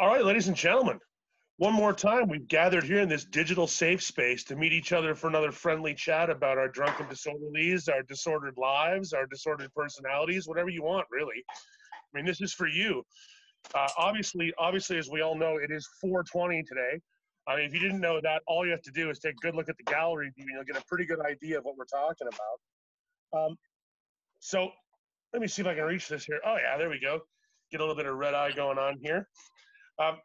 All right, ladies and gentlemen, one more time, we've gathered here in this digital safe space to meet each other for another friendly chat about our drunken disorderlies, our disordered lives, our disordered personalities, whatever you want, really. I mean, this is for you. Uh, obviously, obviously, as we all know, it is 420 today. I mean, if you didn't know that, all you have to do is take a good look at the gallery view, and you'll get a pretty good idea of what we're talking about. Um, so, let me see if I can reach this here. Oh yeah, there we go. Get a little bit of red eye going on here. Um,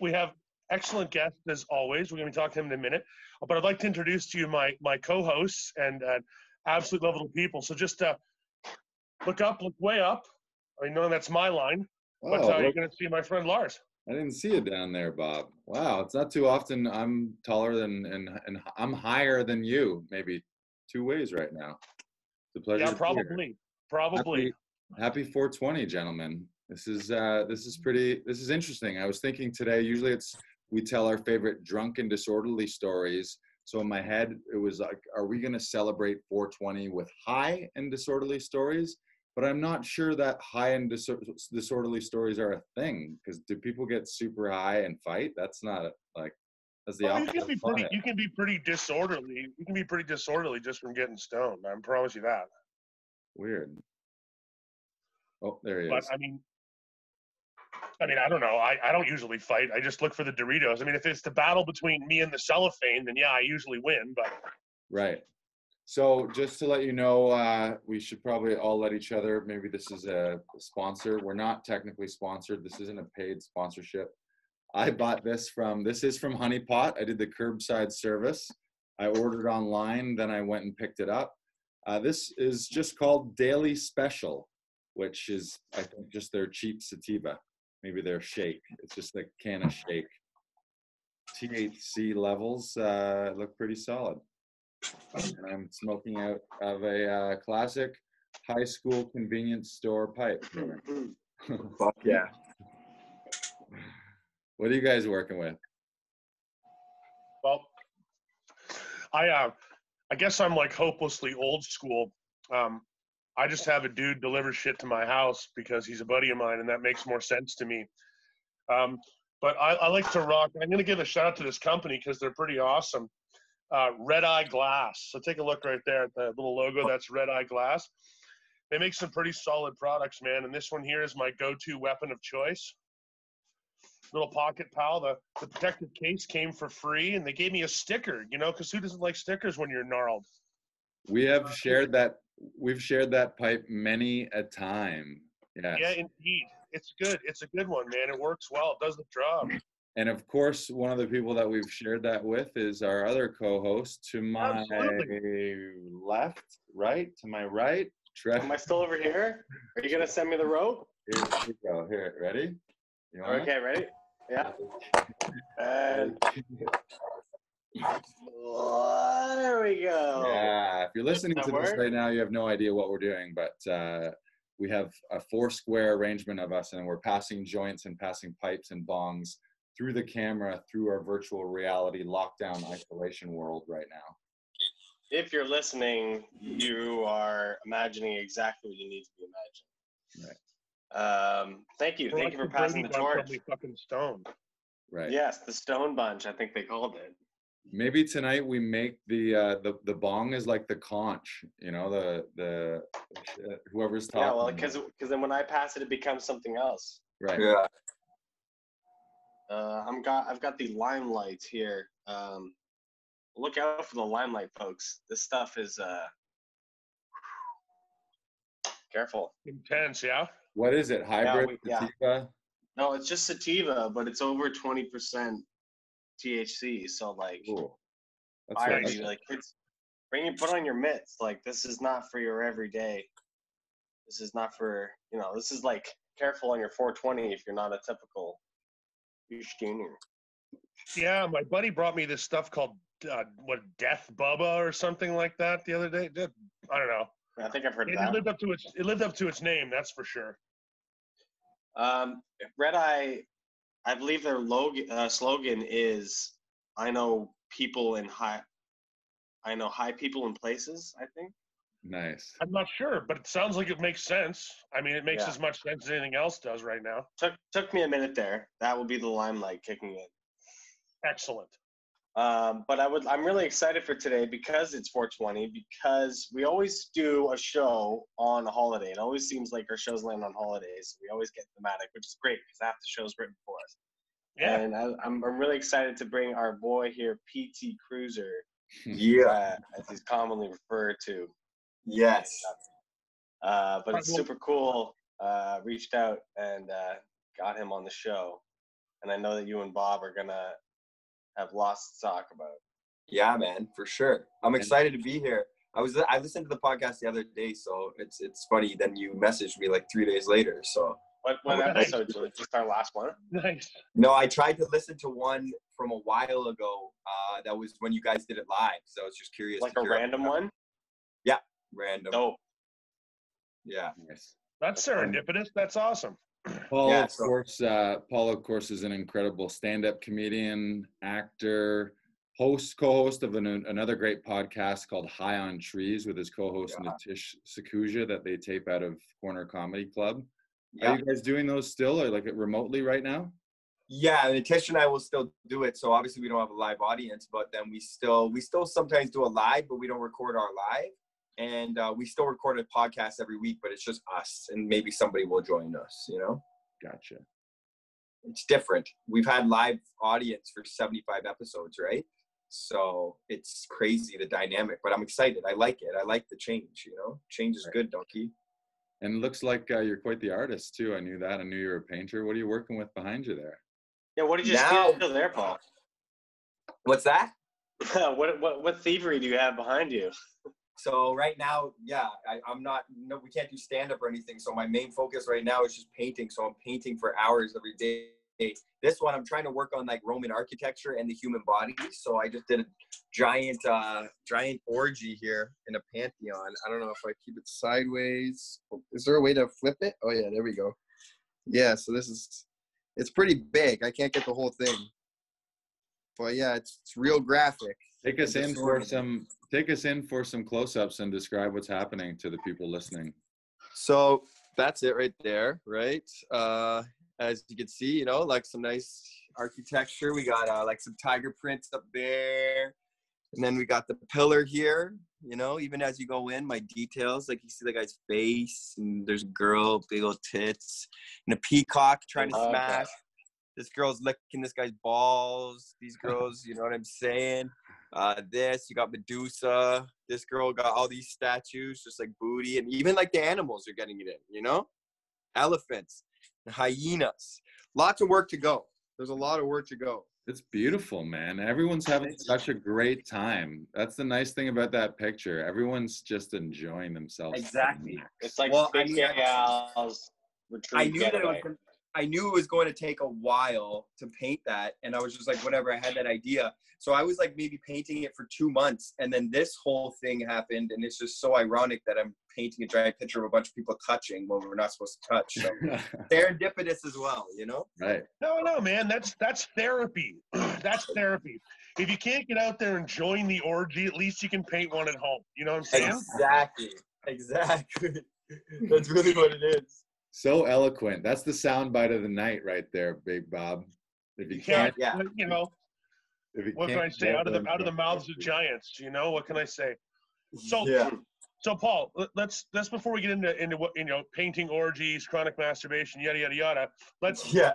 we have excellent guests as always. We're going to be talking to him in a minute, but I'd like to introduce to you my my co-hosts and uh, absolute level of people. So just uh, look up, look way up. I mean, know that's my line, but Oh, uh, you're going to see my friend Lars. I didn't see it down there, Bob. Wow, it's not too often I'm taller than and and I'm higher than you, maybe two ways right now. It's a pleasure. Yeah, probably, probably. Happy, happy 420, gentlemen. This is uh this is pretty this is interesting. I was thinking today, usually it's we tell our favorite drunken disorderly stories. So in my head, it was like, are we gonna celebrate 420 with high and disorderly stories? But I'm not sure that high and disor- disorderly stories are a thing because do people get super high and fight? That's not a, like that's the Well, you can be pretty. You can be pretty disorderly. You can be pretty disorderly just from getting stoned. I promise you that. Weird. Oh, there he But is. I mean, I mean, I don't know. I, I don't usually fight. I just look for the Doritos. I mean, if it's the battle between me and the cellophane, then yeah, I usually win. But Right. So just to let you know, uh, we should probably all let each other. Maybe this is a sponsor. We're not technically sponsored. This isn't a paid sponsorship. I bought this from. This is from Honey Pot. I did the curbside service. I ordered online, then I went and picked it up. Uh, this is just called Daily Special, which is I think just their cheap sativa. Maybe their shake. It's just a can of shake. THC levels uh, look pretty solid and I'm smoking out of a uh, classic high school convenience store pipe. Fuck yeah. what are you guys working with? well, I uh, I guess I'm like hopelessly old school. Um, I just have a dude deliver shit to my house because he's a buddy of mine, and that makes more sense to me. Um, but I, I like to rock. I'm going to give a shout out to this company because they're pretty awesome. Uh, Red Eye Glass. So take a look right there at the little logo. That's Red Eye Glass. They make some pretty solid products, man. And this one here is my go-to weapon of choice. Little pocket pal. The the protective case came for free, and they gave me a sticker. You know, because who doesn't like stickers when you're gnarled? We have shared that. We've shared that pipe many a time. Yes. Yeah, indeed. It's good. It's a good one, man. It works well. It does the job. And of course, one of the people that we've shared that with is our other co-host to my Absolutely. left, right, to my right. Trev. Am I still over here? Are you gonna send me the rope? Here we go. Here, ready? You? Okay, ready? Yeah. And there we go. Yeah, if you're listening That to this right now, you have no idea what we're doing, but uh, we have a four square arrangement of us, and we're passing joints and passing pipes and bongs through the camera through our virtual reality lockdown isolation world right now. If you're listening, you are imagining exactly what you need to be imagining. Um, thank you. We're Thank you for passing the torch. fucking stoned. Right. Yes, the Stone Bunch, I think they called it. Maybe tonight we make the uh, the the bong is like the conch, you know, the the uh, whoever's talking. Yeah, well, because because then when I pass it, it becomes something else. right. Yeah. Uh, I'm got I've got the limelight here. Um, look out for the limelight, folks. This stuff is uh, careful. Intense, yeah. What is it? Hybrid we- yeah. sativa? No, it's just sativa, but it's over twenty percent THC. So like, Ooh. That's I- you like it's bring it put on your mitts. Like this is not for your everyday. This is not for you know. This is like careful on your 420 if you're not a typical gainer. Yeah, my buddy brought me this stuff called uh, what Death Bubba or something like that the other day. I don't know. I think I've heard It, of it lived up to its it lived up to its name, that's for sure. Um, Red Eye, I believe their log- uh, slogan is "I know people in high, I know high people in places." I think Nice. I'm not sure, but it sounds like it makes sense. I mean, it makes Yeah. as much sense as anything else does right now. Took took me a minute there. That will be the limelight kicking in. Excellent. Um, but I would I'm really excited for today because it's 420 because we always do a show on a holiday. It always seems like our shows land on holidays. We always get thematic, which is great because half the show's written for us. Yeah. And I, I'm I'm really excited to bring our boy here, PT Cruiser, Yeah. uh, as he's commonly referred to. Yes. Uh, but it's super cool. Uh, reached out and uh, got him on the show, and I know that you and Bob are gonna have lost to talk about. Yeah, man, for sure. I'm excited to be here. I was I listened to the podcast the other day, so it's it's funny. Then you messaged me like three days later. So What what Alright. episode? Was this our last one? Nice. no, I tried to listen to one from a while ago. Uh, that was when you guys did it live. So I was just curious. Like to a hear- random one? Yeah. Random. Oh. Yeah. Nice. That's serendipitous. That's awesome. Paul, Yeah, of so- course, uh, Paul, of course, is an incredible stand-up comedian, actor, host, co-host of an, another great podcast called High on Trees with his co-host Yeah. Natish Sakuja that they tape out of Corner Comedy Club. Yeah. Are you guys doing those still, or like remotely right now? Yeah, and Tish and I will still do it. So obviously we don't have a live audience, but then we still we still sometimes do a live, but we don't record our live. And uh, we still record a podcast every week, but it's just us, and maybe somebody will join us. You know, Gotcha. it's different. We've had live audience for seventy-five episodes, right? So it's crazy the dynamic, but I'm excited. I like it. I like the change. You know, change is Right. good, donkey. And it looks like uh, you're quite the artist too. I knew that. I knew you were a painter. What are you working with behind you there? Yeah, what did you Now- steal there, Paul? What's that? what, what what thievery do you have behind you? So right now, yeah, I, I'm not. No, we can't do stand up or anything. So my main focus right now is just painting. So I'm painting for hours every day. This one, I'm trying to work on like Roman architecture and the human body. So I just did a giant, uh, giant orgy here in a pantheon. I don't know if I keep it sideways. Is there a way to flip it? Oh yeah, there we go. Yeah. So this is, it's pretty big. I can't get the whole thing. But yeah, it's it's real graphic. Take us in for some. Take us in for some close-ups and describe what's happening to the people listening. So that's it right there, right? Uh, as you can see, you know, like some nice architecture. We got uh, like some tiger prints up there. And then we got the pillar here, you know, even as you go in, my details, like you see the guy's face, and there's a girl, big old tits, and a peacock trying to love that. smash. This girl's licking this guy's balls. These girls, you know what I'm saying? Uh, this, you got Medusa. This girl got all these statues, just like booty, and even like the animals are getting it in, you know? Elephants, hyenas. Lots of work to go. There's a lot of work to go. It's beautiful, man. Everyone's having such a great time. That's the nice thing about that picture. Everyone's just enjoying themselves. Exactly. It's like Well, I Big mean, I- Gal's I knew that it was. Getaway. gonna- I knew it was going to take a while to paint that, and I was just like, whatever. I had that idea, so I was like maybe painting it for two months, and then this whole thing happened, and it's just so ironic that I'm painting a giant picture of a bunch of people touching when we're not supposed to touch. So serendipitous as well, you know. right. No, no, man. That's that's therapy. that's therapy. If you can't get out there and join the orgy, at least you can paint one at home. You know what I'm saying? Exactly. Exactly. That's really what it is. So eloquent. That's the soundbite of the night right there, Big Bob. If you can't, Yeah. You know, if you what can I can't say? Out of the out of the mouths of orgy. giants. You know, what can I say? So Yeah. So Paul, let- let's let's before we get into into what you know, painting orgies, chronic masturbation, yada yada yada. Let's Yeah.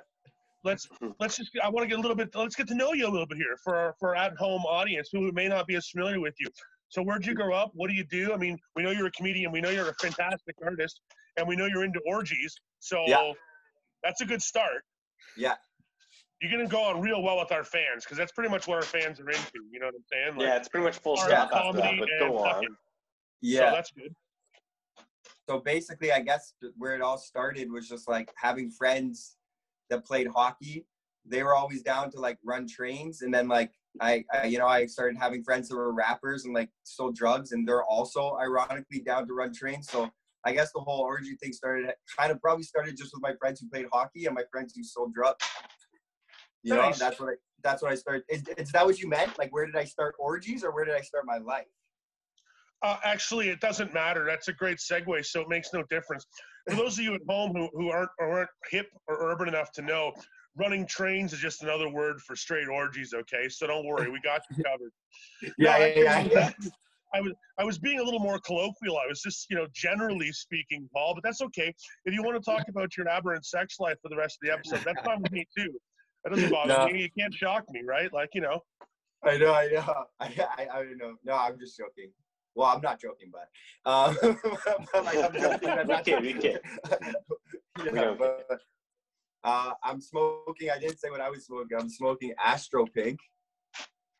let's let's just I want to get a little bit let's get to know you a little bit here for our for our at home audience who may not be as familiar with you. So where'd you grow up? What do you do? I mean, we know you're a comedian, we know you're a fantastic artist, and we know you're into orgies. So Yeah. that's a good start. Yeah. You're gonna go on real well with our fans because that's pretty much what our fans are into. You know what I'm saying? Yeah, it's pretty much full stop after that, but go on. fucking. Yeah. So that's good. so basically i guess where it all started was just like having friends that played hockey they were always down to like run trains and then like I, I you know i started having friends that were rappers and like sold drugs and they're also ironically down to run trains so i guess the whole orgy thing started kind of probably started just with my friends who played hockey and my friends who sold drugs you Nice. know that's what I, that's what i started is, is that what you meant like where did i start orgies or where did i start my life Uh, actually, it doesn't matter. That's a great segue, so it makes no difference. For those of you at home who, who aren't, aren't hip or urban enough to know, running trains is just another word for straight orgies, okay? So don't worry, we got you covered. Yeah, No, yeah, yeah, yeah. I was I was being a little more colloquial. I was just, you know, generally speaking, Paul, but that's okay. If you want to talk about your aberrant sex life for the rest of the episode, that's fine with me too. That doesn't bother No. me. You can't shock me, right? Like, you know. I know, I know. I, I, I don't know. No, I'm just joking. Well, I'm not joking, but um, but, like, I'm joking. I'm We not kid, we kid. yeah, don't but, uh, I'm smoking. I didn't say what I was smoking. I'm smoking Astro Pink,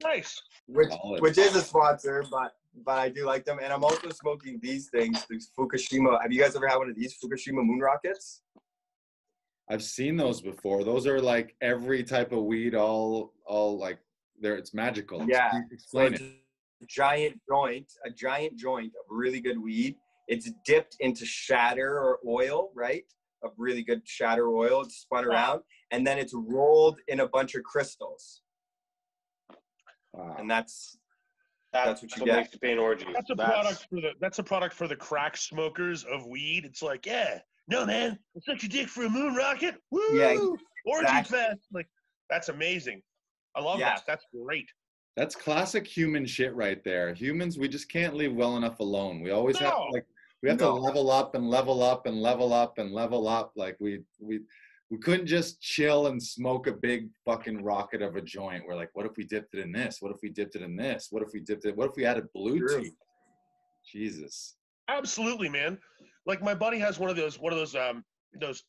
Nice. which which is a sponsor, but but I do like them. And I'm also smoking these things, these Fukushima. Have you guys ever had one of these Fukushima moon rockets? I've seen those before. Those are like every type of weed, all all like there. It's magical. Yeah. So Explain it's it. a giant joint, a giant joint of really good weed. It's dipped into shatter or oil, right? Of really good shatter oil. It's spun around, and then it's rolled in a bunch of crystals, Wow. and that's That's, That's what you what get. makes the pain orgy. That's a product for the that's a product for the crack smokers of weed. It's like, yeah, no man, it's such a dick for a moon rocket. Woo! Yeah, Orgy fest. Like that's amazing. I love Yeah. that. That's great. That's classic human shit right there. Humans, we just can't leave well enough alone. We always have No. like we have No. to level up and level up and level up and level up. Like we we we couldn't just chill and smoke a big fucking rocket of a joint. We're like, what if we dipped it in this? What if we dipped it in this? What if we dipped it? What if we added Bluetooth? True. Jesus. Absolutely, man. Like my buddy has one of those one of those um those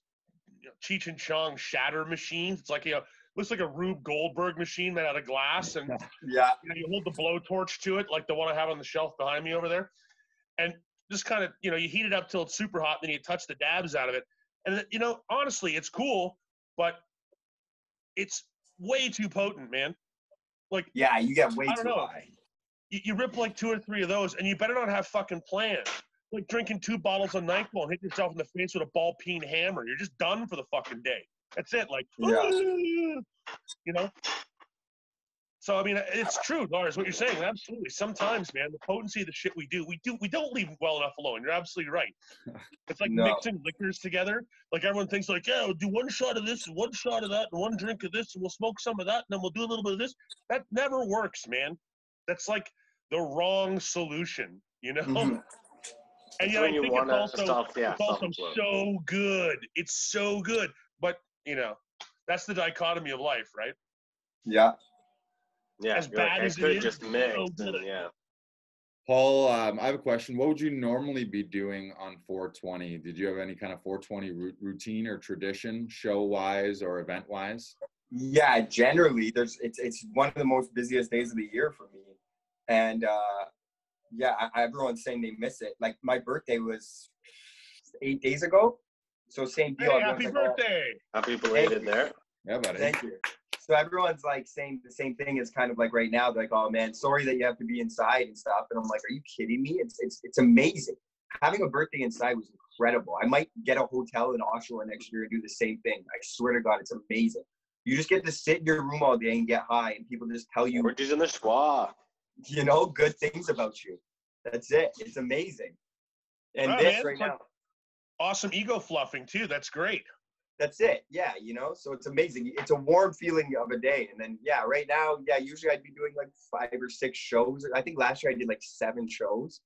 you know, Cheech and Chong shatter machines. It's like you know looks like a Rube Goldberg machine made out of glass, and yeah, you, know, you hold the blowtorch to it, like the one I have on the shelf behind me over there, and just kind of you know you heat it up till it's super hot, then you touch the dabs out of it, and you know honestly it's cool, but it's way too potent, man. Like yeah. You get way I don't too know. high. you, you rip like two or three of those, and you better not have fucking plans. Like drinking two bottles of Nyquil and hit yourself in the face with a ball peen hammer. You're just done for the fucking day. That's it. Like, Yeah. you know. So I mean, it's true, Lars. What you're saying, absolutely. Sometimes, man, the potency of the shit we do, we do, we don't leave well enough alone. You're absolutely right. It's like No. mixing liquors together. Like everyone thinks, like, yeah, we'll do one shot of this and one shot of that and one drink of this, and we'll smoke some of that, and then we'll do a little bit of this. That never works, man. That's like the wrong solution, you know. Mhm. And yet, I when you think it's also stop, yeah, it's also stop and flow. so good. It's so good, but you know, that's the dichotomy of life, right? Yeah. Yeah, as you're like, bad I as it could is, just it's mix. so good. and, yeah. Paul, um, I have a question. What would you normally be doing on 420? Did you have any kind of 420 ru- routine or tradition, show wise or event wise? Yeah, generally, there's it's it's one of the most busiest days of the year for me, and uh, yeah, I, everyone's saying they miss it. Like my birthday was eight days ago, so same deal. Hey, Everyone's happy like, "Oh, birthday! Happy belated there. Yeah, buddy. Thank you. So everyone's like saying the same thing as kind of like right now. They're like, "Oh man, sorry that you have to be inside and stuff." And I'm like, "Are you kidding me? It's it's it's amazing. Having a birthday inside was incredible. I might get a hotel in Oshawa next year and do the same thing. I swear to God, it's amazing. You just get to sit in your room all day and get high, and people just tell you, Orgies in the schwa. you know, good things about you. That's it. It's amazing. And Wow, this man, right now, Awesome ego fluffing too. That's great. That's it. Yeah, you know, so it's amazing. It's a warm feeling of a day. And then, yeah, right now, yeah, usually I'd be doing like five or six shows. I think last year I did like seven shows,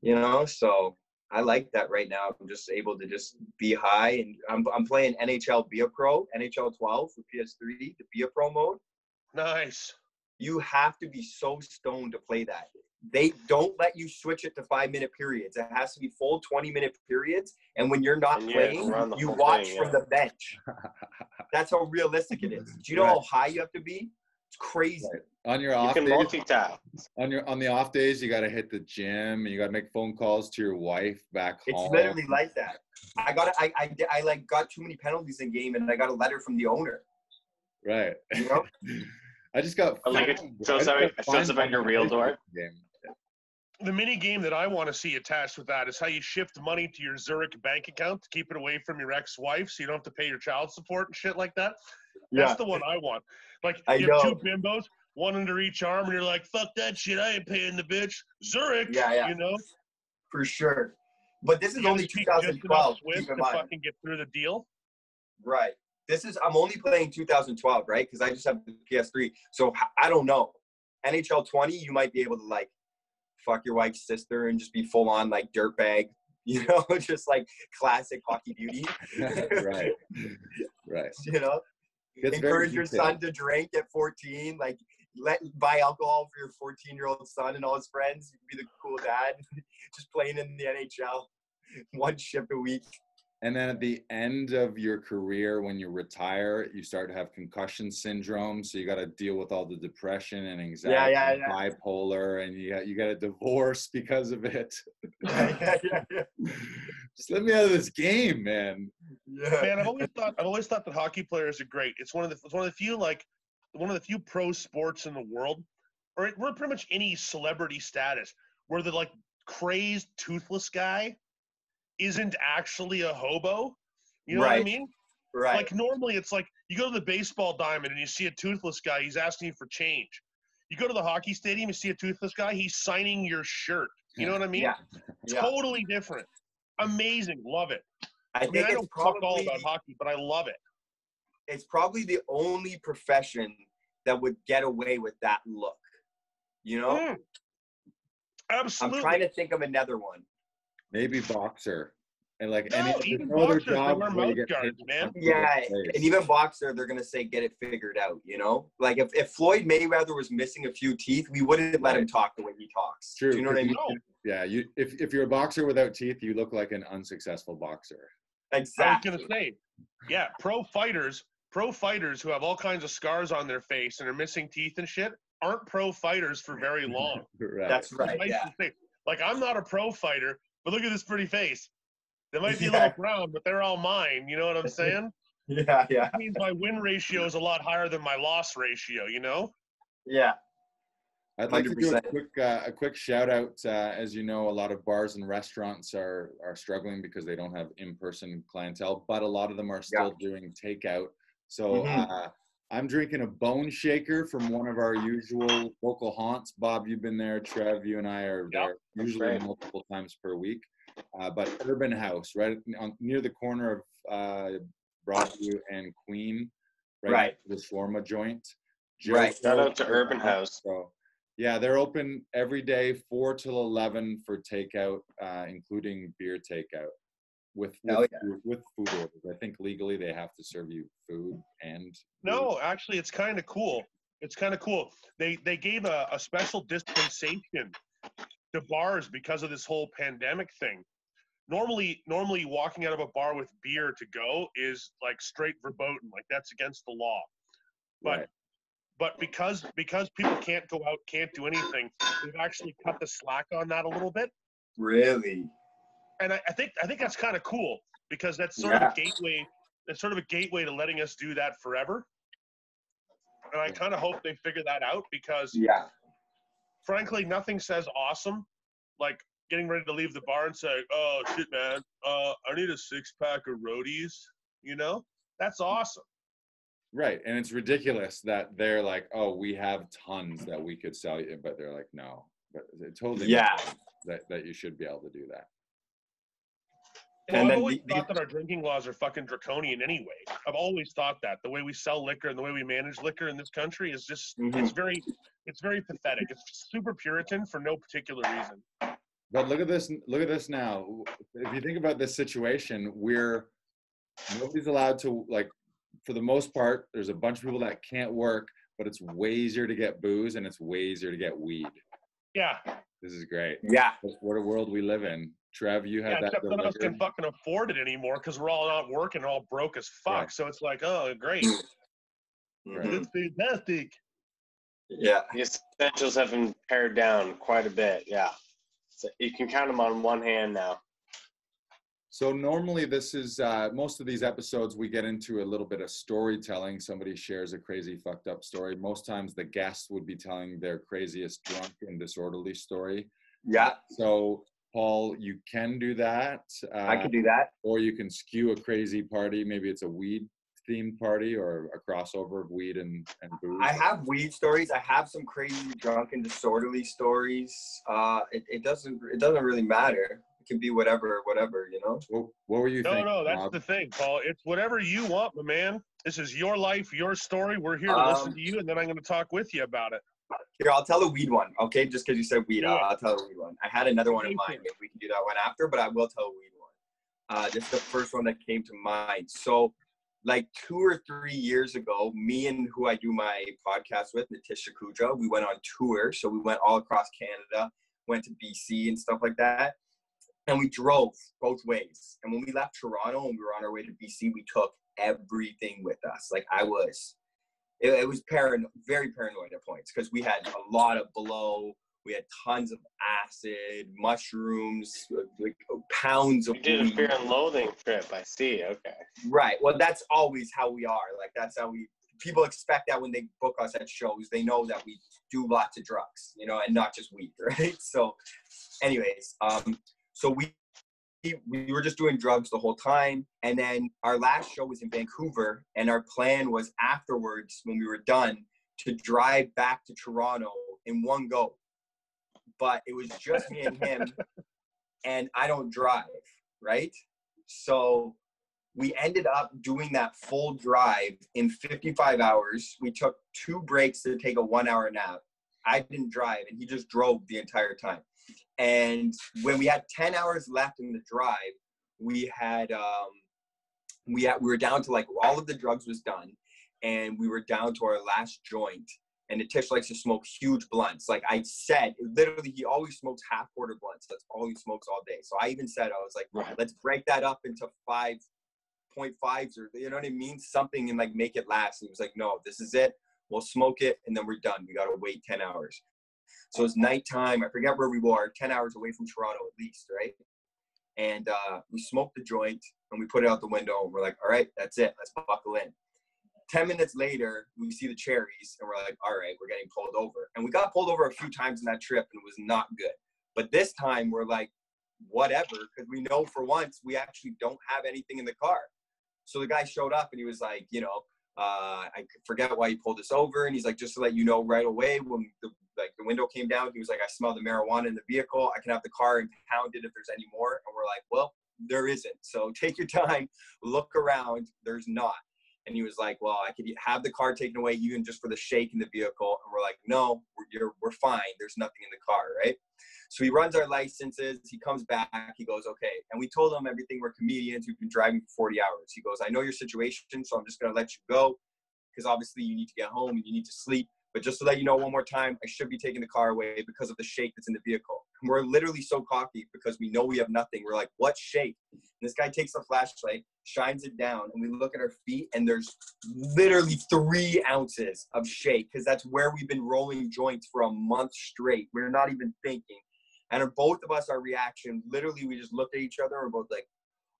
you know, so I like that right now. I'm just able to just be high and I'm, I'm playing NHL Be a Pro, NHL 12 for PS3, the Be a Pro mode. Nice. You have to be so stoned to play that. They don't let you switch it to five minute periods. It has to be full 20 minute periods. And when you're not And you have to playing, you watch thing, from the bench. That's how realistic it is. Do you know Right. how high you have to be? It's crazy. On your You off can days, multitask. on your on the off days, you got to hit the gym and you got to make phone calls to your wife back It's home. It's literally like that. I got I, I I like got too many penalties in game, and I got a letter from the owner. right. You know, I just got. Like it fined- shows I just it shows about your the real door. Game. The mini game that I want to see attached with that is how you shift money to your Zurich bank account to keep it away from your ex-wife, so you don't have to pay your child support and shit like that. Yeah. That's the one I want. Like I you have two bimbos. one under each arm, and you're like, "Fuck that shit! I ain't paying the bitch." Zurich, Yeah, yeah. you know, for sure. But this is You only speak just enough 2012. Swiss Keep in to mind. fucking get through the deal. Right. This is I'm only playing 2012, right? Because I just have the PS3. So I don't know. NHL 20, you might be able to like fuck your wife's sister and just be full on like dirtbag, you know, just like classic hockey beauty. right. Right. You know, encourage your son to drink at 14, like let buy alcohol for your 14 year old son and all his friends. You can be the cool dad, just playing in the NHL, one shift a week. And then at the end of your career, when you retire, you start to have concussion syndrome. So you got to deal with all the depression and anxiety, yeah, and yeah. bipolar, and you got you got a divorce because of it. yeah, yeah, yeah. Just let me out of this game, man. yeah. Man, I've always thought I've always thought that hockey players are great. It's one of the it's one of the few like one of the few pro sports in the world, or we're pretty much any celebrity status where the like crazed toothless guy isn't actually a hobo. You know what I mean? Right. Like normally it's like you go to the baseball diamond and you see a toothless guy, he's asking you for change. You go to the hockey stadium, you see a toothless guy, he's signing your shirt. You know what I mean? yeah. yeah. Totally different. Amazing. Love it. I I mean, think I it's don't talk all about hockey, but I love it. it's probably the only profession that would get away with that look. You know, Mm. Absolutely. I'm trying to think of another one. Maybe boxer. And like No, any even no boxers, they job wear where mouth guards, man. Yeah, and even boxer, they're gonna say get it figured out. You know, like if, if Floyd Mayweather was missing a few teeth, we wouldn't let him talk the way he talks. True, Do you know what I mean? No, Yeah, you if, if you're a boxer without teeth, you look like an unsuccessful boxer. Exactly. I was gonna say, yeah, pro fighters, pro fighters who have all kinds of scars on their face and are missing teeth and shit aren't pro fighters for very long. right. That's right. Nice Yeah. to say. Like I'm not a pro fighter, but look at this pretty face. They might be a little brown, but they're all mine. You know what I'm saying? Yeah, yeah, That means my win ratio is a lot higher than my loss ratio. You know? yeah. I'd like to do a quick uh, a quick shout out. Uh, as you know, a lot of bars and restaurants are are struggling because they don't have in person clientele, but a lot of them are still doing takeout. So Mhm. uh, I'm drinking a Bone Shaker from one of our usual local haunts. Bob, you've been there. Trev, you and I are there usually multiple times per week. Uh, but Urban House, right on, near the corner of uh, Broadview and Queen, right, Right. the shawarma joint. Right. Shout out to Urban House. So, yeah, they're open every day, four till eleven for takeout, uh, including beer takeout, with Hell with, yeah. food, with food orders. I think legally they have to serve you food and No, actually, it's kind of cool. It's kind of cool. They they gave a, a special dispensation to bars because of this whole pandemic thing. Normally, normally walking out of a bar with beer to go is like straight verboten, like that's against the law. But Right. but because because people can't go out, can't do anything, they've actually cut the slack on that a little bit. Really? And I, I think I think that's kind of cool because that's sort Yeah. of a gateway. That's sort of a gateway to letting us do that forever. And I kind of hope they figure that out because, Yeah. frankly, nothing says awesome like getting ready to leave the bar and say, "Oh shit, man, uh, I need a six pack of roadies." You know, that's awesome. Right, and it's ridiculous that they're like, "Oh, we have tons that we could sell you," but they're like, "No." But it totally Yeah. that that you should be able to do that. Well, And I've always the- the- thought that our drinking laws are fucking draconian anyway. I've always thought that the way we sell liquor and the way we manage liquor in this country is just Mhm. it's very it's very pathetic. It's super Puritan for no particular reason. But look at this. Look at this now. If you think about this situation, we're nobody's allowed to like. For the most part, there's a bunch of people that can't work, but it's way easier to get booze and it's way easier to get weed. Yeah, This is great. Yeah. What what a world we live in. Trev, you yeah. have that Except none of us can delivered. fucking afford it anymore because we're all not working, all broke as fuck. Right. So it's like, oh, great, Right. Mhm. it's fantastic. Yeah. The essentials have been pared down quite a bit. Yeah, so you can count them on one hand now. So normally this is uh, most of these episodes we get into a little bit of storytelling. Somebody shares a crazy fucked up story. Most times the guest would be telling their craziest drunk and disorderly story. Yeah. So Paul, you can do that. Uh, I can do that. or you can skew a crazy party. Maybe it's a weed themed party or a crossover of weed and and booze? I have weed stories. I have some crazy drunk and disorderly stories. Uh, it, it doesn't it doesn't really matter. It can be whatever, whatever, you know. What, what were you No, thinking? no, no, that's Rob? the thing, Paul. It's whatever you want, my man. This is your life, your story. We're here to listen Um, to you, and then I'm going to talk with you about it. Here, I'll tell a weed one, okay? Just because you said weed, I'll. I'll tell a weed one. I had another one in mind. we can do that one after, but I will tell a weed one. Uh, this is the first one that came to mind. So, like two or three years ago, me and who I do my podcast with, Natish Sakuja, we went on tour. So we went all across Canada, went to BC and stuff like that. And we drove both ways. And when we left Toronto and we were on our way to BC, we took everything with us. Like I was it, it was paranoid, very paranoid at points because we had a lot of blow. We had tons of acid, mushrooms, like pounds of You did a fear and loathing trip. I see. Okay. Right. Well, that's always how we are. Like that's how we. People expect that when they book us at shows, they know that we do lots of drugs, you know, and not just weed, right? So, anyways, um, so we we were just doing drugs the whole time, and then our last show was in Vancouver, and our plan was afterwards when we were done to drive back to Toronto in one go, but it was just me and him, and I don't drive, right? So we ended up doing that full drive in 55 hours. We took two breaks to take a one hour nap. I didn't drive, and he just drove the entire time. And when we had 10 hours left in the drive, we had um, we had we were down to like all of the drugs was done, and we were down to our last joint. And the Tish likes to smoke huge blunts. Like I said, literally, he always smokes half quarter blunts. That's all he smokes all day. So I even said, I was like, Right. let's break that up into five point fives or you know what I mean, something and like make it last. And he was like, no, this is it. We'll smoke it and then we're done. We gotta wait ten hours. So it's nighttime. I forget where we were, ten hours away from Toronto at least, right? And uh, we smoked the joint and we put it out the window. And we're like, all right, that's it. Let's buckle in. 10 minutes later, we see the cherries and we're like, all right, we're getting pulled over. And we got pulled over a few times in that trip and it was not good. But this time we're like, whatever, because we know for once we actually don't have anything in the car. So the guy showed up and he was like, you know, uh, I forget why he pulled us over. And he's like, just to let you know right away, when the like the window came down, he was like, I smell the marijuana in the vehicle. I can have the car impounded if there's any more. And we're like, well, there isn't. So take your time, look around. There's not. And he was like, well, I could have the car taken away even just for the shake in the vehicle. And we're like, no, we're, we're fine. There's nothing in the car, right? So he runs our licenses. He comes back. He goes, okay. And we told him everything. We're comedians. We've been driving for 40 hours. He goes, I know your situation, so I'm just going to let you go because obviously you need to get home and you need to sleep. But just to let you know one more time, I should be taking the car away because of the shake that's in the vehicle. And we're literally so cocky because we know we have nothing. We're like, what shake? And this guy takes a flashlight, shines it down, and we look at our feet, and there's literally three ounces of shake because that's where we've been rolling joints for a month straight. We're not even thinking. And both of us, our reaction, literally, we just looked at each other and we're both like,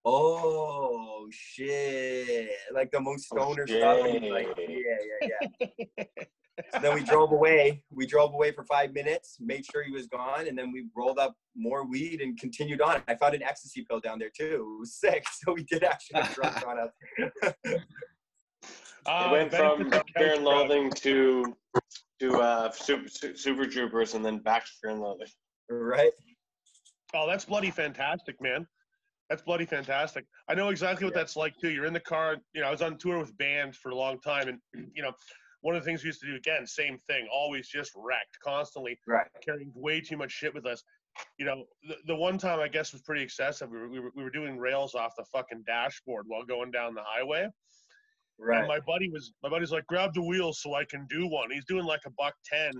oh shit. Like the most stoner stuff. And like, yeah, yeah, yeah. So then we drove away. We drove away for five minutes, made sure he was gone, and then we rolled up more weed and continued on. I found an ecstasy pill down there too. It was sick. So we did actually have drugs on us. Uh, it went from of couch fear and loathing to to uh, super, Su- super troopers and then back to fear and loathing. right? Oh, that's bloody fantastic, man. That's bloody fantastic. I know exactly what Yeah. that's like too. You're in the car. You know, I was on tour with bands for a long time, and you know, one of the things we used to do again, same thing, always just wrecked, constantly Right. carrying way too much shit with us. You know, the, the one time I guess was pretty excessive. We were, we were we were doing rails off the fucking dashboard while going down the highway. And Right. my buddy was my buddy's like, grab the wheels so I can do one. He's doing like a buck ten,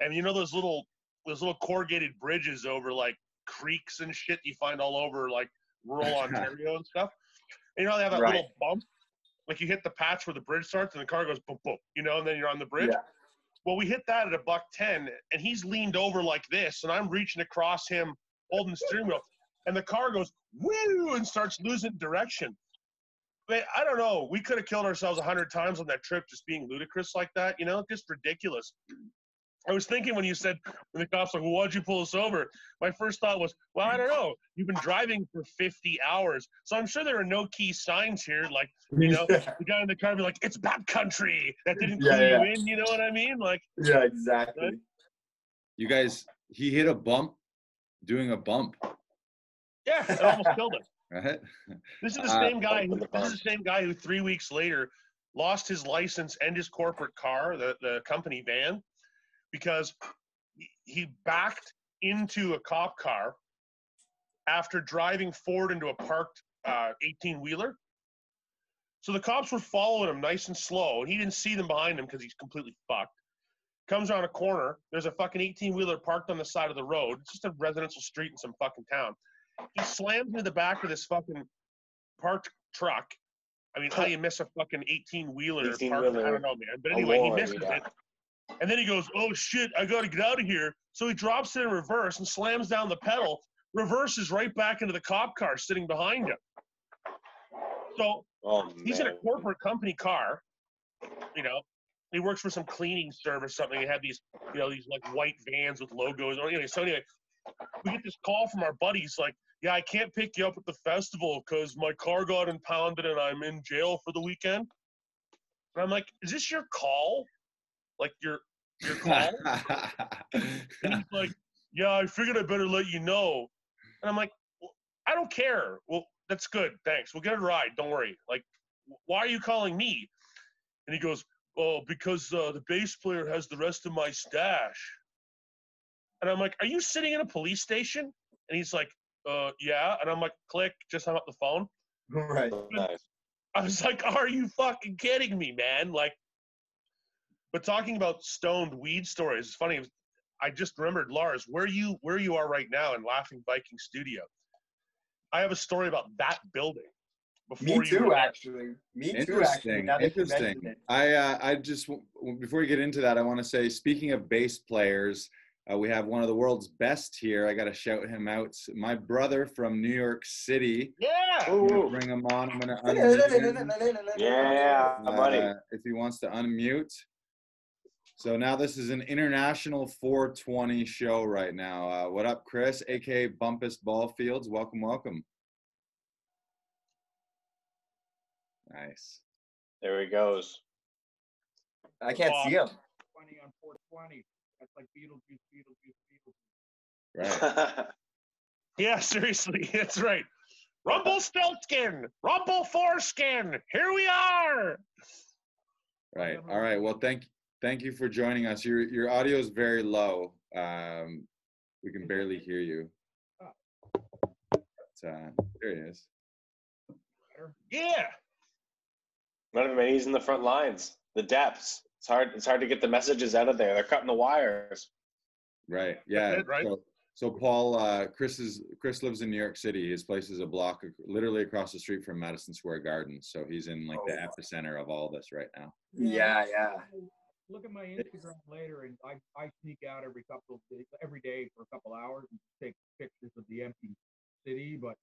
and you know those little those little corrugated bridges over like creeks and shit you find all over like rural Ontario and stuff. And you know they have that Right. little bump, like you hit the patch where the bridge starts and the car goes boom boom, you know, and then you're on the bridge. Yeah. Well, we hit that at a buck ten, and he's leaned over like this, and I'm reaching across him, holding the steering wheel, and the car goes woo and starts losing direction. Man, I don't know. We could have killed ourselves a hundred times on that trip just being ludicrous like that, you know, just ridiculous. I was thinking when you said when the cops like, well, why'd you pull us over? My first thought was, well, I don't know. You've been driving for 50 hours, so I'm sure there are no key signs here. Like, you know, the guy in the car be like, it's backcountry. That didn't Yeah, clue yeah. you in. You know what I mean? Like, yeah, exactly. You guys, he hit a bump doing a bump, yeah, it almost killed him. right? This is the Uh, same guy. open the This is the same guy who three weeks later lost his license and his corporate car, the the company van, because he- he backed into a cop car after driving forward into a parked uh, 18 wheeler. So the cops were following him nice and slow, and he didn't see them behind him because he's completely fucked. Comes around a corner. There's a fucking 18 wheeler parked on the side of the road. It's just a residential street in some fucking town. He slams into the back of this fucking parked truck. I mean, how do you miss a fucking 18 wheeler? 18 I don't know, man. But anyway, he lorry, misses yeah. it. And then he goes, oh shit, I gotta get out of here. So he drops it in reverse and slams down the pedal, reverses right back into the cop car sitting behind him. So Oh, he's in a corporate company car. You know, he works for some cleaning service, something. They have these, you know, these like white vans with logos. Or anyway, so anyway, we get this call from our buddies like, yeah, I can't pick you up at the festival because my car got impounded and I'm in jail for the weekend. And I'm like, is this your call? Like your your call? And he's like, yeah, I figured I better let you know. And I'm like, well, I don't care. Well, that's good. Thanks. We'll get a ride. Don't worry. Like, why are you calling me? And he goes, oh, because uh, the bass player has the rest of my stash. And I'm like, are you sitting in a police station? And he's like, uh, yeah. And I'm like, click, just hung up the phone. right. Nice. I was like, are you fucking kidding me, man? Like, but talking about stoned weed stories, it's funny. I just remembered, Lars, where you where you are right now in Laughing Viking Studio. I have a story about that building. Before Me you too, were actually. Me too, actually. Interesting. now that you Interesting. I uh, I just w- w- before we get into that, I want to say, speaking of bass players, uh, we have one of the world's best here. I got to shout him out. My brother from New York City. Yeah. I'm gonna bring him on. I'm gonna unmute him, Yeah, buddy. uh, if he wants to unmute. So now this is an international 420 show right now. Uh, what up, Chris, aka Bumpus Ballfields? Welcome, welcome. Nice. There he goes. I can't see him. 20 on 420. That's like Beetlejuice, Beetlejuice, Beetlejuice. yeah, Yeah, seriously, that's right. Rumpelstiltskin, Rumble Foreskin, here we are. Right. All right. Well, thank thank you for joining us. Your your audio is very low. Um, we can barely hear you. But, uh, there he is. Yeah. None of it. He's in the front lines. The depths. It's hard. It's hard to get the messages out of there. They're cutting the wires. Right. Yeah. it, right? So, so Paul, uh, Chris is Chris lives in New York City. His place is a block, literally across the street from Madison Square Garden. So he's in like the Oh. epicenter of all this right now. Yeah, yeah. Look at my Instagram later, and I, I sneak out every couple of days, every day for a couple hours and take pictures of the empty city, but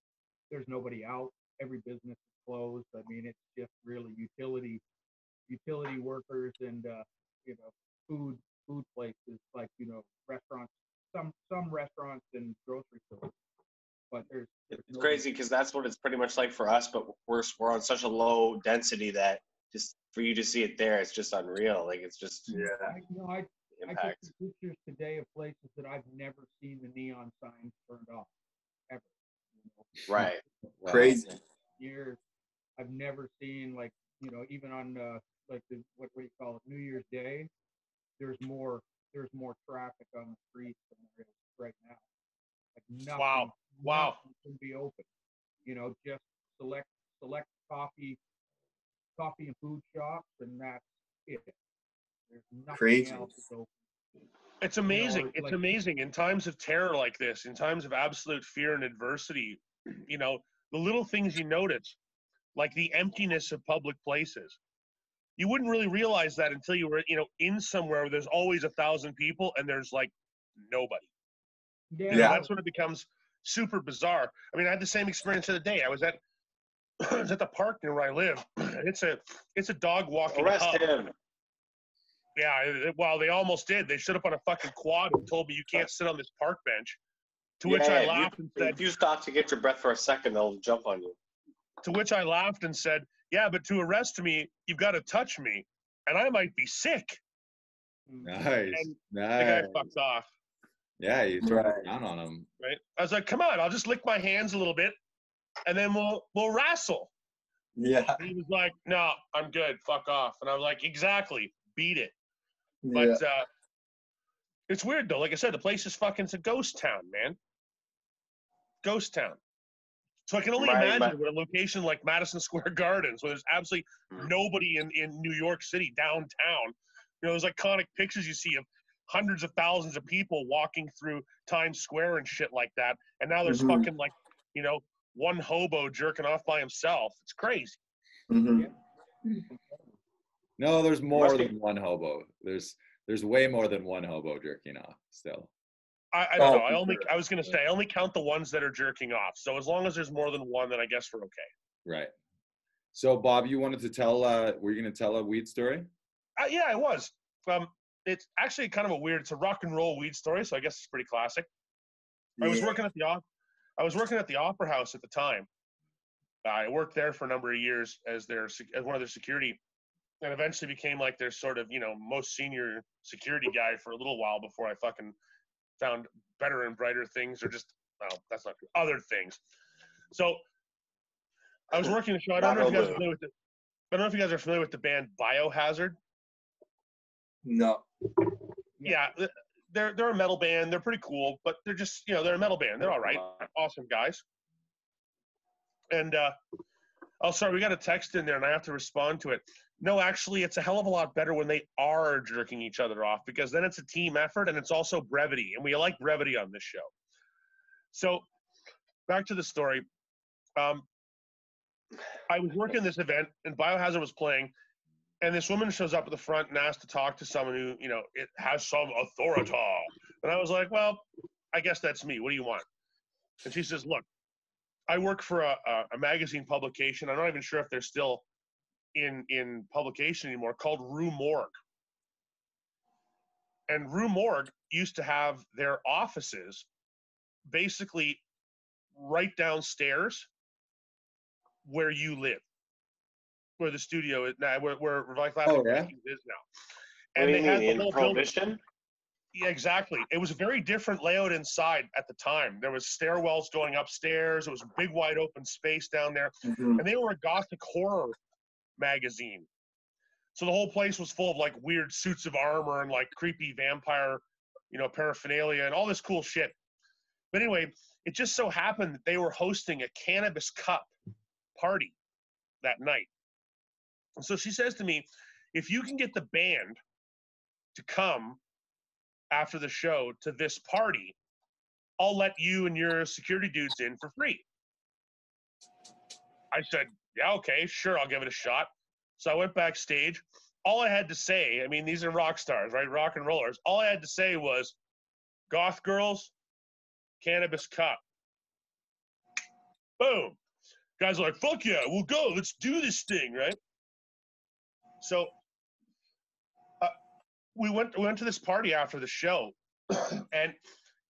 there's nobody out. Every business is closed. I mean, it's just really utility, utility workers and uh, you know, food, food places like you know, restaurants. Some some restaurants and grocery stores, but there's, there's It's nobody. crazy because that's what it's pretty much like for us. But we're we're on such a low density that just for you to see it there, it's just unreal. Like it's just Yeah. I, you know, I the I took pictures today of places that I've never seen the neon signs turned off, ever. You know, Right. Wow. Crazy. years, I've never seen like you know even on uh, like the what what do you call it New Year's Day, there's more there's more traffic on the streets than there is right now. Like nothing, Wow. Wow. nothing can be open. You know, just select select coffee, coffee and food shops, and that's it. There's nothing Crazy. else is open. It's amazing. or, it's like- amazing in times of terror like this, in times of absolute fear and adversity. You know, the little things you notice, like the emptiness of public places. You wouldn't really realize that until you were, you know, in somewhere where there's always a thousand people and there's like nobody. You know, Yeah. that's when it becomes super bizarre. I mean, I had the same experience the other day. I was at I was at the park near where I live. It's a it's a dog walking Arrest hub. him. Yeah, it- well, they almost did. They stood up on a fucking quad and told me you can't sit on this park bench. To which I if you- laughed and said, If you stop to get your breath for a second, they'll jump on you. to which I laughed and said, "Yeah, but to arrest me, you've got to touch me, and I might be sick." Nice, And The guy nice. fucked off. Yeah, you throw Right. down on him. Right? I was like, "Come on, I'll just lick my hands a little bit, and then we'll we'll wrestle." Yeah. And he was like, "No, I'm good. Fuck off." And I was like, "Exactly. Beat it." yeah. But uh, it's weird though. Like I said, the place is fucking it's a ghost town, man. Ghost town. So I can only Right, imagine but- what a location like Madison Square Gardens, where there's absolutely Hmm. nobody in, in New York City downtown. You know, those iconic pictures you see of hundreds of thousands of people walking through Times Square and shit like that. And now there's Mhm. fucking like, you know, one hobo jerking off by himself. It's crazy. Mhm. No, there's more Must be- than one hobo. There's there's way more than one hobo jerking off still. I, I don't Oh, know. I only sure. I was gonna say I only count the ones that are jerking off. So as long as there's more than one, then I guess we're okay. Right. So Bob, you wanted to tell uh were you gonna tell a weed story? Uh, yeah, it was. Um, it's actually kind of a weird. It's a rock and roll weed story, so I guess it's pretty classic. I was working at the op- I was working at the Opera House at the time. I worked there for a number of years as their as one of their security, and eventually became like their sort of you know most senior security guy for a little while before I fucking found better and brighter things, or just well, that's not true, other things. So I was working the show. I don't know if you guys are familiar with the, I don't know if you guys are familiar with the band Biohazard. No. yeah, they're they're a metal band. They're pretty cool, but they're just you know they're a metal band. They're all right, awesome guys. And uh, oh, sorry, we got a text in there, and I have to respond to it. No, actually, it's a hell of a lot better when they are jerking each other off because then it's a team effort and it's also brevity, and we like brevity on this show. So, back to the story. Um, I was working this event, and Biohazard was playing, and this woman shows up at the front and asks to talk to someone who, you know, it has some authority. And I was like, well, I guess that's me. What do you want? And she says, look, I work for a, a, magazine publication. I'm not even sure if they're still in in publication anymore, called Rue Morgue. And Rue Morgue used to have their offices basically right downstairs where you live, where the studio is now, where, where Revive Oh, yeah? is now. What And do you they had mean, the in whole building. Yeah, exactly. It was a very different layout inside at the time. There was stairwells going upstairs. It was a big, wide open space down there, Mhm. and they were a gothic horror magazine. So the whole place was full of like weird suits of armor and like creepy vampire, you know, paraphernalia and all this cool shit. But anyway, it just so happened that they were hosting a cannabis cup party that night. So she says to me, if you can get the band to come after the show to this party, I'll let you and your security dudes in for free. I said, Yeah, okay, sure, I'll give it a shot. So I went backstage. All I had to say, I mean, these are rock stars, right? Rock and rollers. All I had to say was, Goth girls, cannabis cup. Boom. Guys are like, fuck yeah, we'll go. Let's do this thing, right? So uh, we went we went to this party after the show, and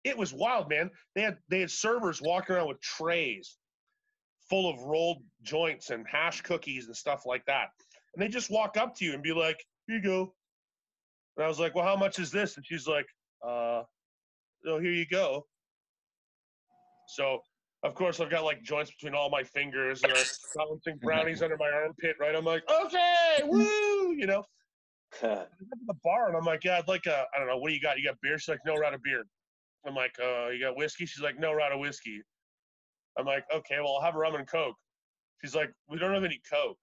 it was wild, man. They had they had servers walking around with trays full of rolled joints and hash cookies and stuff like that. And they just walk up to you and be like, "Here you go." And I was like, "Well, how much is this?" And she's like, "Uh, so here you go." So, of course, I've got like joints between all my fingers and I'm balancing brownies under my armpit, right? I'm like, "Okay, woo!" You know. I went to the bar and I'm like, yeah, I'd like a, I don't know, what do you got? You got beer? She's like, no, out of beer. I'm like, uh, you got whiskey? She's like, no, out of whiskey. I'm like, okay, well, I'll have a rum and coke. She's like, we don't have any coke.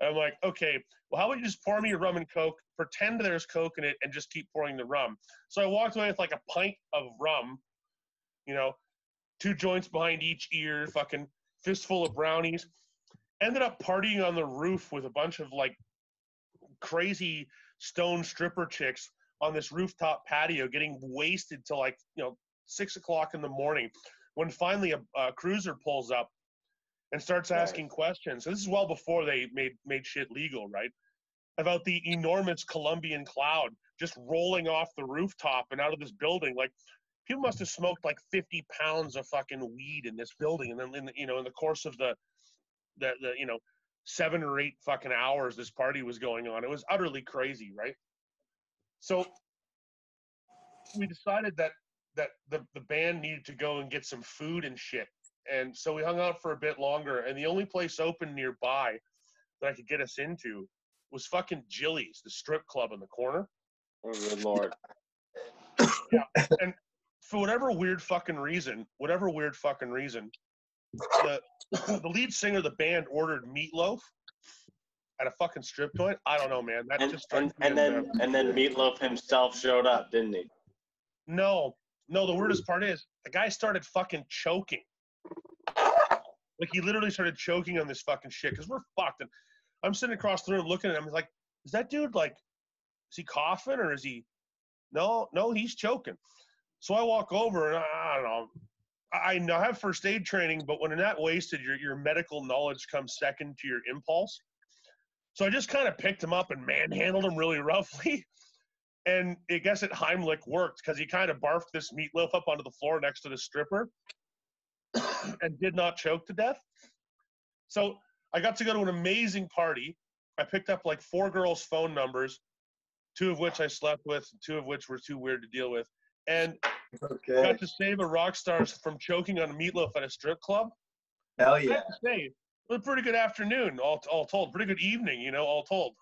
And I'm like, okay, well, how about you just pour me a rum and coke, pretend there's coke in it, and just keep pouring the rum. So I walked away with like a pint of rum, you know, two joints behind each ear, fucking fistful of brownies. Ended up partying on the roof with a bunch of like crazy stone stripper chicks on this rooftop patio getting wasted till like you know six o'clock in the morning when finally a, a cruiser pulls up and starts asking questions so this is well before they made made shit legal right about the enormous Colombian cloud just rolling off the rooftop and out of this building. Like people must have smoked like 50 pounds of fucking weed in this building, and then in the, you know in the course of the the, the you know seven or eight fucking hours this party was going on. It was utterly crazy, right? So we decided that that the, the band needed to go and get some food and shit. And so we hung out for a bit longer and the only place open nearby that I could get us into was fucking Jilly's, the strip club in the corner. Oh, good lord. yeah. And for whatever weird fucking reason, whatever weird fucking reason, the the lead singer of the band ordered meatloaf at a fucking strip joint. I don't know, man. That And, just and, and then and then Meatloaf himself showed up, didn't he? No, no. The weirdest part is the guy started fucking choking. Like he literally started choking on this fucking shit because we're fucked. And I'm sitting across the room looking at him. Like, is that dude like, is he coughing or is he? No, no, he's choking. So I walk over and I, don't know. I, know I have first aid training, but when not wasted, your your medical knowledge comes second to your impulse. So I just kind of picked him up and manhandled him really roughly. And I guess it Heimlich worked because he kind of barfed this meatloaf up onto the floor next to the stripper and did not choke to death. So I got to go to an amazing party. I picked up like four girls' phone numbers, two of which I slept with, two of which were too weird to deal with, and Okay. got to save a rock star from choking on a meatloaf at a strip club. Hell I yeah. have to say, it was a pretty good afternoon, all, all told. Pretty good evening, you know, all told.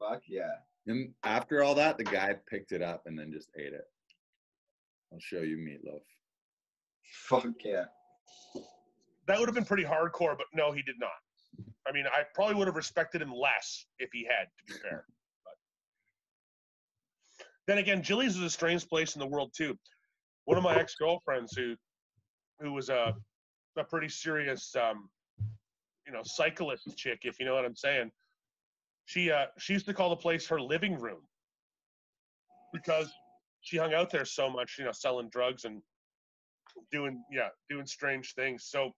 Fuck yeah. And after all that, the guy picked it up and then just ate it. I'll show you meatloaf. Fuck yeah. That would have been pretty hardcore, but no, he did not. I mean, I probably would have respected him less if he had, to be fair. But then again, Jilly's is a strange place in the world too. One of my ex-girlfriends who who was a a pretty serious um, you know, cyclist chick, if you know what I'm saying. She uh she used to call the place her living room because she hung out there so much, you know, selling drugs and doing yeah, doing strange things. So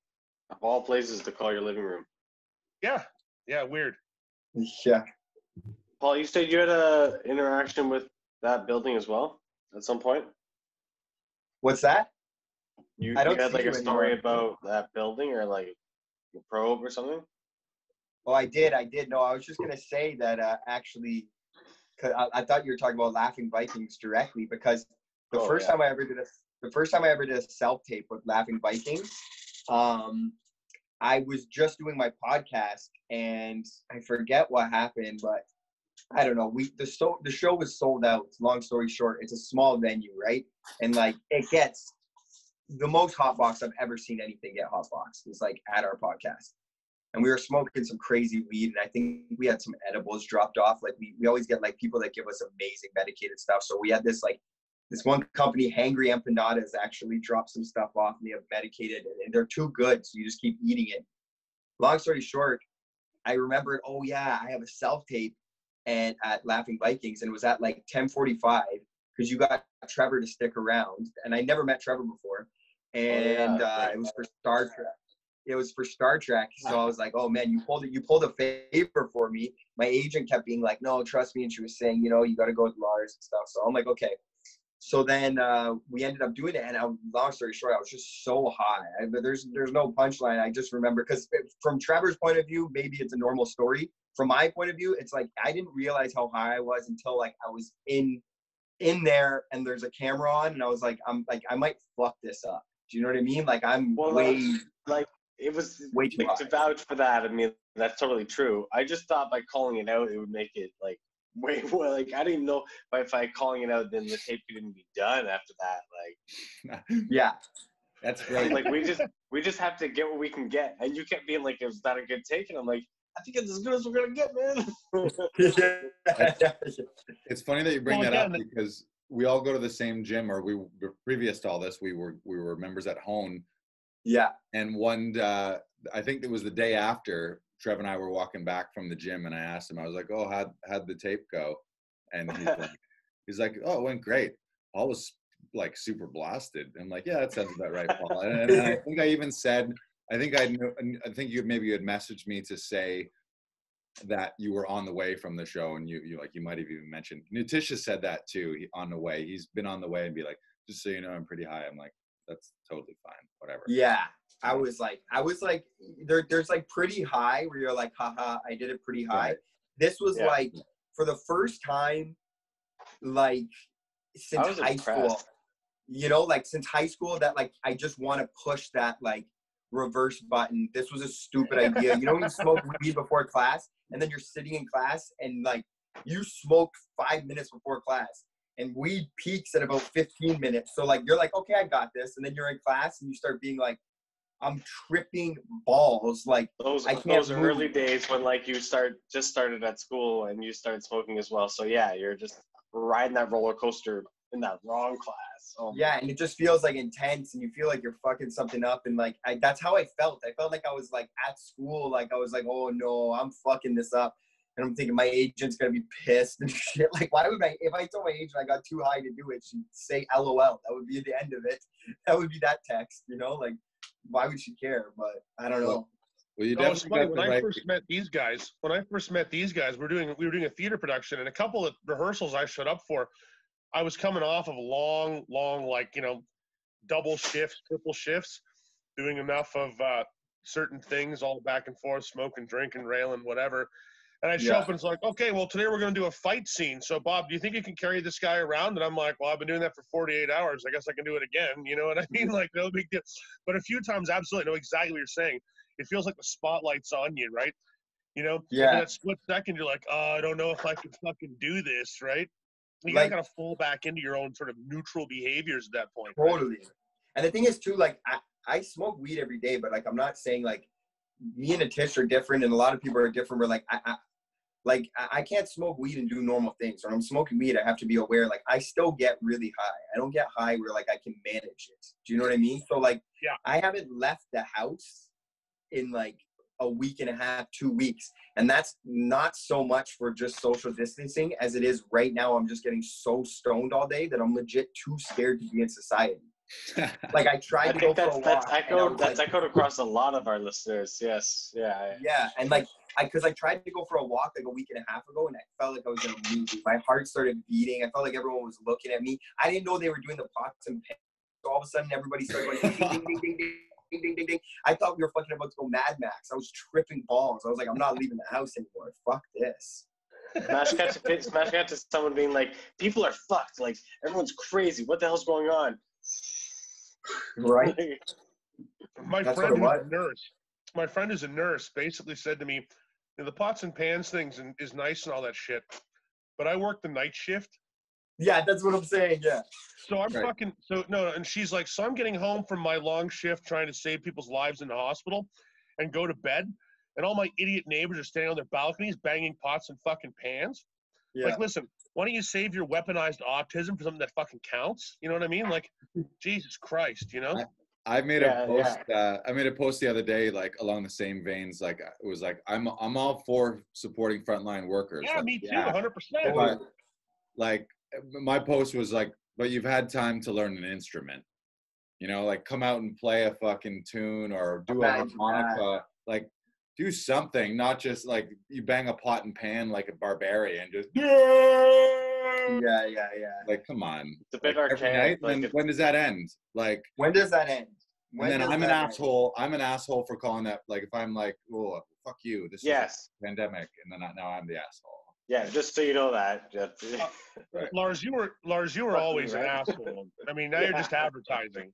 Of all places to call your living room. yeah, yeah, weird. Yeah. Paul, you said you had a interaction with that building as well at some point. What's that? You, I don't you had like a story anymore. about that building or like a probe or something. Oh, I did. I did. No, I was just gonna say that uh, actually, 'cause I, I thought you were talking about Laughing Vikings directly because the Oh, first yeah. time I ever did a the first time I ever did a self tape with Laughing Vikings, um, I was just doing my podcast and I forget what happened, but I don't know. We the so the show was sold out. Long story short, it's a small venue, right? And like it gets the most hot box I've ever seen anything get hot box is like at our podcast and we were smoking some crazy weed and i think we had some edibles dropped off like we, we always get like people that give us amazing medicated stuff so we had this like this one company hangry empanadas actually dropped some stuff off and they have medicated and they're too good so you just keep eating it long story short i remembered oh yeah i have a self tape and at laughing vikings and it was at like 1045 because you got trevor to stick around and i never met trevor before and yeah, uh, it was for star trek it was for Star Trek. So I was like, oh man, you pulled it, you pulled a favor for me. My agent kept being like, no, trust me. And she was saying, you know, you got to go with Lars and stuff. So I'm like, okay. So then uh, we ended up doing it. And I, long story short, I was just so high. I, but there's there's no punchline. I just remember because from Trevor's point of view, maybe it's a normal story. From my point of view, it's like I didn't realize how high I was until like I was in in there and there's a camera on and I was like, I'm like I might fuck this up. Do you know what I mean? Like I'm Well, way like it was way too like, to vouch for that. I mean, that's totally true. I just thought by calling it out, it would make it like way more. Like I didn't know by if I calling it out, then the tape couldn't be done after that. Like, yeah. That's great. like we just we just have to get what we can get. And you kept being like, "Is that a good take?" And I'm like, "I think it's as good as we're gonna get, man." It's funny that you bring that up because we all go to the same gym, or we were previous to all this, we were we were members at home. yeah. And one, uh, I think it was the day after Trev and I were walking back from the gym, and I asked him, I was like, "Oh, how'd how'd the tape go?" And he's like, he's like, "Oh, it went great. Paul was like super blasted." I'm like, "Yeah, that sounds about right, Paul." And, and I think I even said, I think I knew, I think you maybe you had messaged me to say that you were on the way from the show and you you like you might have even mentioned Natisha said that too he, on the way he's been on the way and be like just so you know I'm pretty high I'm like that's totally fine whatever Yeah. I was like, I was like, there, there's like pretty high where you're like, haha, I did it pretty high. Right. This was Yeah. like for the first time, like since high school. You know, like since high school, that like I just want to push that like reverse button. This was a stupid idea. You know, when you smoke weed before class, and then you're sitting in class, and like you smoked five minutes before class, and weed peaks at about 15 minutes. So like you're like, okay, I got this, and then you're in class, and you start being like, I'm tripping balls. Like Those I can't those move. early days when like you start just started at school and you started smoking as well. So yeah, you're just riding that roller coaster in that wrong class. Oh, yeah, and it just feels like intense, and you feel like you're fucking something up, and like I, that's how I felt. I felt like I was like at school, like I was like, oh no, I'm fucking this up, and I'm thinking my agent's gonna be pissed and shit. Like, why would I? If I told my agent I got too high to do it, she'd say LOL. That would be the end of it. That would be that text, you know? Like, why would she care? But I don't know. well you No, definitely funny. got When the I right first met these guys, when I first met these guys, we're doing we were doing a theater production, and a couple of rehearsals I showed up for, I was coming off of long, long, like you know, double shifts, triple shifts, doing enough of uh, certain things, all back and forth, smoking, drinking, railing, whatever. And I show Yeah. up and it's like, okay, well today we're gonna do a fight scene. So Bob, do you think you can carry this guy around? And I'm like, well, I've been doing that for 48 hours. I guess I can do it again. You know what I mean? Like no big deal. But a few times, absolutely, I know exactly what you're saying. It feels like the spotlight's on you, right? You know, Yeah. In that split second, you're like, oh, I don't know if I can fucking do this, right? You Like- gotta fall back into your own sort of neutral behaviors at that point. right? Totally. And the thing is too, like I, I smoke weed every day, but like I'm not saying like me and Atish are different and a lot of people are different. But like I, I like I can't smoke weed and do normal things. When I'm smoking weed, I have to be aware. Like I still get really high. I don't get high where like I can manage it. Do you know what I mean? So like Yeah. I haven't left the house in like a week and a half, two weeks. And that's not so much for just social distancing as it is right now. I'm just getting so stoned all day that I'm legit too scared to be in society. Like I tried I to go think for a that's walk. I echoed that's like- echoed across a lot of our listeners. Yes, yeah. yeah, and like I because I tried to go for a walk like a week and a half ago, and I felt like I was gonna lose. it. My heart started beating. I felt like everyone was looking at me. I didn't know they were doing the pots and pans. So all of a sudden, everybody started going ding ding ding ding ding. Ding, ding, ding, ding. I thought we were fucking about to go Mad Max. I was tripping balls. I was like, I'm not leaving the house anymore. Fuck this. Smash cut to smash cut to someone being like, people are fucked. Like everyone's crazy. What the hell's going on? Right? My That's friend what it who's a nurse, my friend who's a nurse, basically said to me, "You know, "The pots and pans things and, is nice and all that shit, but I work the night shift, Yeah, that's what I'm saying. Yeah. so I'm Right. fucking so no." And she's like, "So I'm getting home from my long shift trying to save people's lives in the hospital, and go to bed, and all my idiot neighbors are standing on their balconies banging pots and fucking pans. Yeah. Like, listen, why don't you save your weaponized autism for something that fucking counts? You know what I mean? Like, Jesus Christ, you know? I made Yeah, a post. Uh, I made a post the other day, like along the same veins. Like it was like I'm I'm all for supporting frontline workers. Yeah, like, me too, yeah, 100%. like my post was like, but you've had time to learn an instrument. You know, like come out and play a fucking tune or do a Imagine harmonica. Like do something, not just like you bang a pot and pan like a barbarian. Just Yeah, yeah, yeah. like come on. It's a bit Like, every archaic. night. Like when, when does that end? Like When does that end? When and then I'm an that end? asshole. I'm an asshole for calling that. Like if I'm like, oh, fuck you. This is yes. a pandemic, and then I, now I'm the asshole. Yeah, just so you know that. Jeff. Right. Lars, you were Lars, you were Fucking always an asshole. I mean, now you're just advertising.